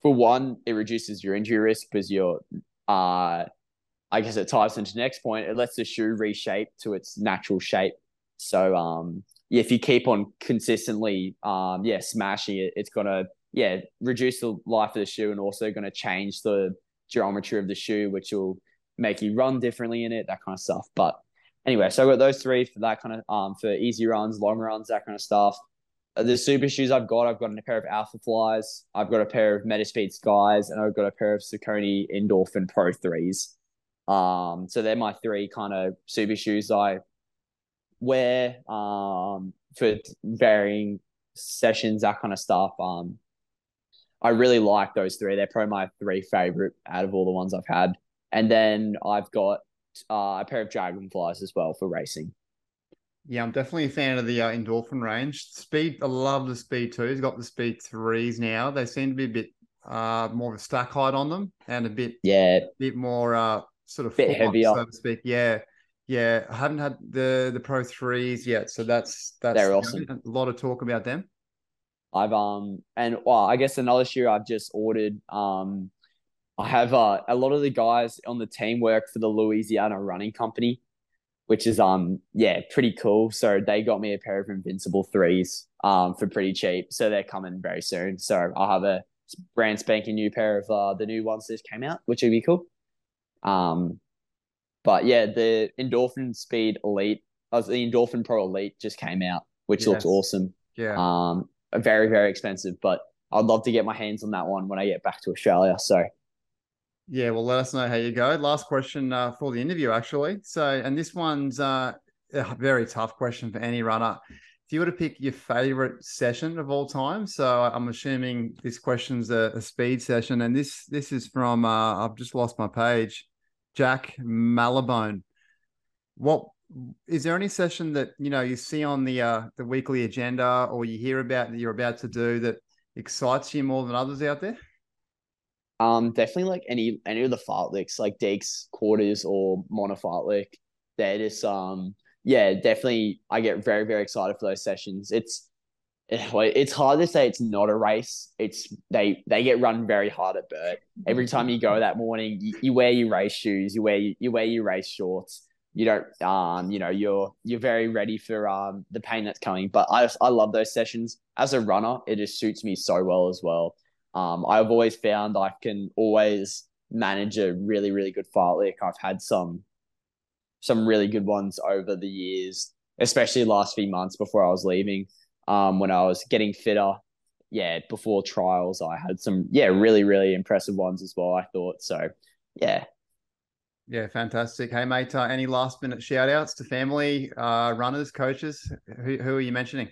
for one, it reduces your injury risk because you're, uh, I guess it ties into the next point. It lets the shoe reshape to its natural shape. So, um, if you keep on consistently, um, yeah, smashing it, it's gonna, yeah, reduce the life of the shoe and also gonna change the geometry of the shoe, which will make you run differently in it, that kind of stuff. But anyway, so I got those three for that kind of, um, for easy runs, long runs, that kind of stuff. Uh, the super shoes I've got, I've got a pair of Alphaflys, I've got a pair of Metaspeed Skies, and I've got a pair of Saucony Endorphin Pro 3s. Um, so they're my three kind of super shoes I wear um, for varying sessions, that kind of stuff. Um, I really like those three. They're probably my three favorite out of all the ones I've had. And then I've got uh, a pair of Dragonflies as well for racing. Yeah, I'm definitely a fan of the uh, endorphin range. Speed, I love the speed twos. Got the speed threes now. They seem to be a bit uh, more of a stack height on them and a bit yeah, a bit more uh, sort of bit heavier, so to speak. Yeah, yeah. I haven't had the the Pro threes yet, so that's that's They're awesome. a lot of talk about them. I've um and well, I guess another shoe I've just ordered. Um, I have uh, a lot of the guys on the team work for the Louisiana Running Company, which is um yeah pretty cool. So they got me a pair of Invincible threes um for pretty cheap. So they're coming very soon. So I'll have a brand spanking new pair of uh, the new ones that came out, which would be cool. Um, but yeah, the Endorphin Speed Elite, uh, the Endorphin Pro Elite just came out, which yes. looks awesome. Yeah. Um, very very expensive, but I'd love to get my hands on that one when I get back to Australia. So yeah, well, let us know how you go. Last question uh, for the interview, actually. So, and this one's uh, a very tough question for any runner. If you were to pick your favorite session of all time, so I'm assuming this question's a, a speed session, and this this is from uh, I've just lost my page, Jack Malabone. What is there any session that you know you see on the uh, the weekly agenda or you hear about that you're about to do that excites you more than others out there? Um, definitely like any any of the fartleks, like Deeks, quarters, or Mona fartlek. They're just um, yeah, definitely. I get very very excited for those sessions. It's it's hard to say it's not a race. It's they they get run very hard at BERT. Every time you go that morning, you, you wear your race shoes, you wear you wear your race shorts. You don't um you know you're you're very ready for um the pain that's coming. But I I love those sessions as a runner. It just suits me so well as well. Um, I've always found I can always manage a really, really good fartlek. I've had some some really good ones over the years, especially last few months before I was leaving. Um, when I was getting fitter, yeah, before trials, I had some yeah really, really impressive ones as well. I thought so. Yeah. Yeah, fantastic. Hey, mate, uh, any last minute shout outs to family, uh, runners, coaches? Who, who are you mentioning?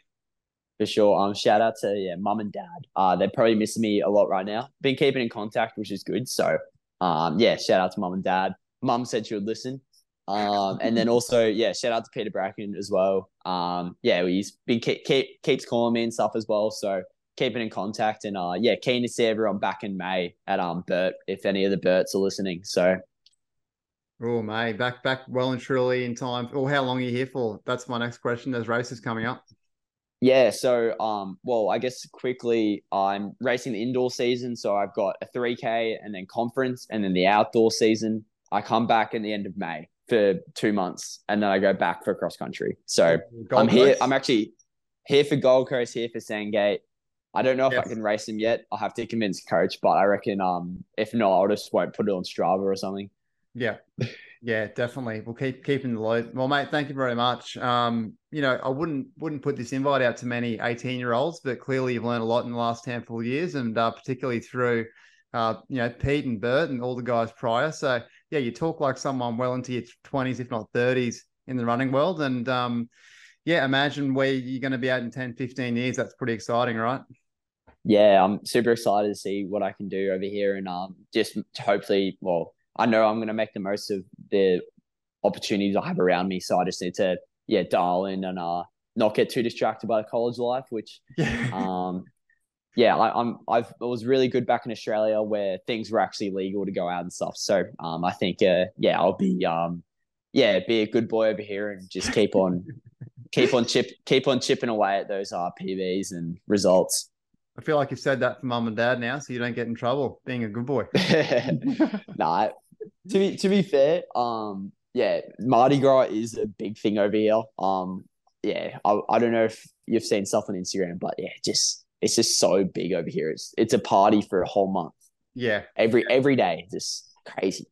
for sure. Um, shout out to yeah, mum and dad. Uh, they're probably missing me a lot right now. Been keeping in contact, which is good. So, um, yeah, shout out to mum and dad. Mum said she would listen. Um, and then also, yeah, shout out to Peter Bracken as well. Um, yeah, he's been keep, keep keeps calling me and stuff as well. So keeping in contact and uh, yeah, keen to see everyone back in May at um BERT if any of the BERTs are listening. So. Oh, mate, back back well and truly in time. Or how long are you here for? That's my next question. There's races coming up. Yeah, so um, well, I guess quickly, I'm racing the indoor season, so I've got a 3K and then conference, and then the outdoor season. I come back in the end of May for two months, and then I go back for cross country. So Gold I'm here. I'm actually here for Gold Coast, here for Sandgate. I don't know if yes. I can race them yet. I'll have to convince coach, but I reckon um if not, I'll just won't put it on Strava or something. Yeah. Yeah, definitely. We'll keep keeping the load. Well, mate, thank you very much. Um, you know, I wouldn't wouldn't put this invite out to many 18 year olds, but clearly you've learned a lot in the last handful of years, and uh, particularly through, uh, you know, Pete and BERT and all the guys prior. So yeah, you talk like someone well into your 20s, if not 30s, in the running world, and um, yeah, imagine where you're going to be at in 10, 15 years. That's pretty exciting, right? Yeah, I'm super excited to see what I can do over here, and um, just hopefully, well I know I'm going to make the most of the opportunities I have around me. So I just need to, yeah, dial in and uh, not get too distracted by the college life, which, um, yeah, I, am I've I was really good back in Australia where things were actually legal to go out and stuff. So um, I think uh, yeah, I'll be um, yeah, be a good boy over here and just keep on keep on chip keep on chipping away at those uh, PBs and results. I feel like you've said that for mum and dad now, so you don't get in trouble being a good boy. nah, to be to be fair, um, yeah, Mardi Gras is a big thing over here. Um, yeah, I, I don't know if you've seen stuff on Instagram, but yeah, just it's just so big over here. It's it's a party for a whole month. Yeah, every every day, just crazy.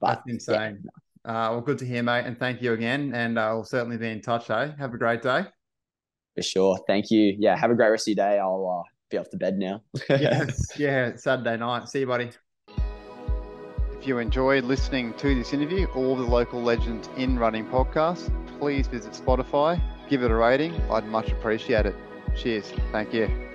But, That's insane. Yeah. Uh, well, good to hear, mate, and thank you again. And uh, we'll certainly be in touch. Eh? Have a great day. For sure. Thank you. Yeah, have a great rest of your day. I'll uh, be off to bed now. yes, yeah, Saturday night. See you, buddy. If you enjoyed listening to this interview, or the local legends in running podcast, please visit Spotify, give it a rating. I'd much appreciate it. Cheers. Thank you.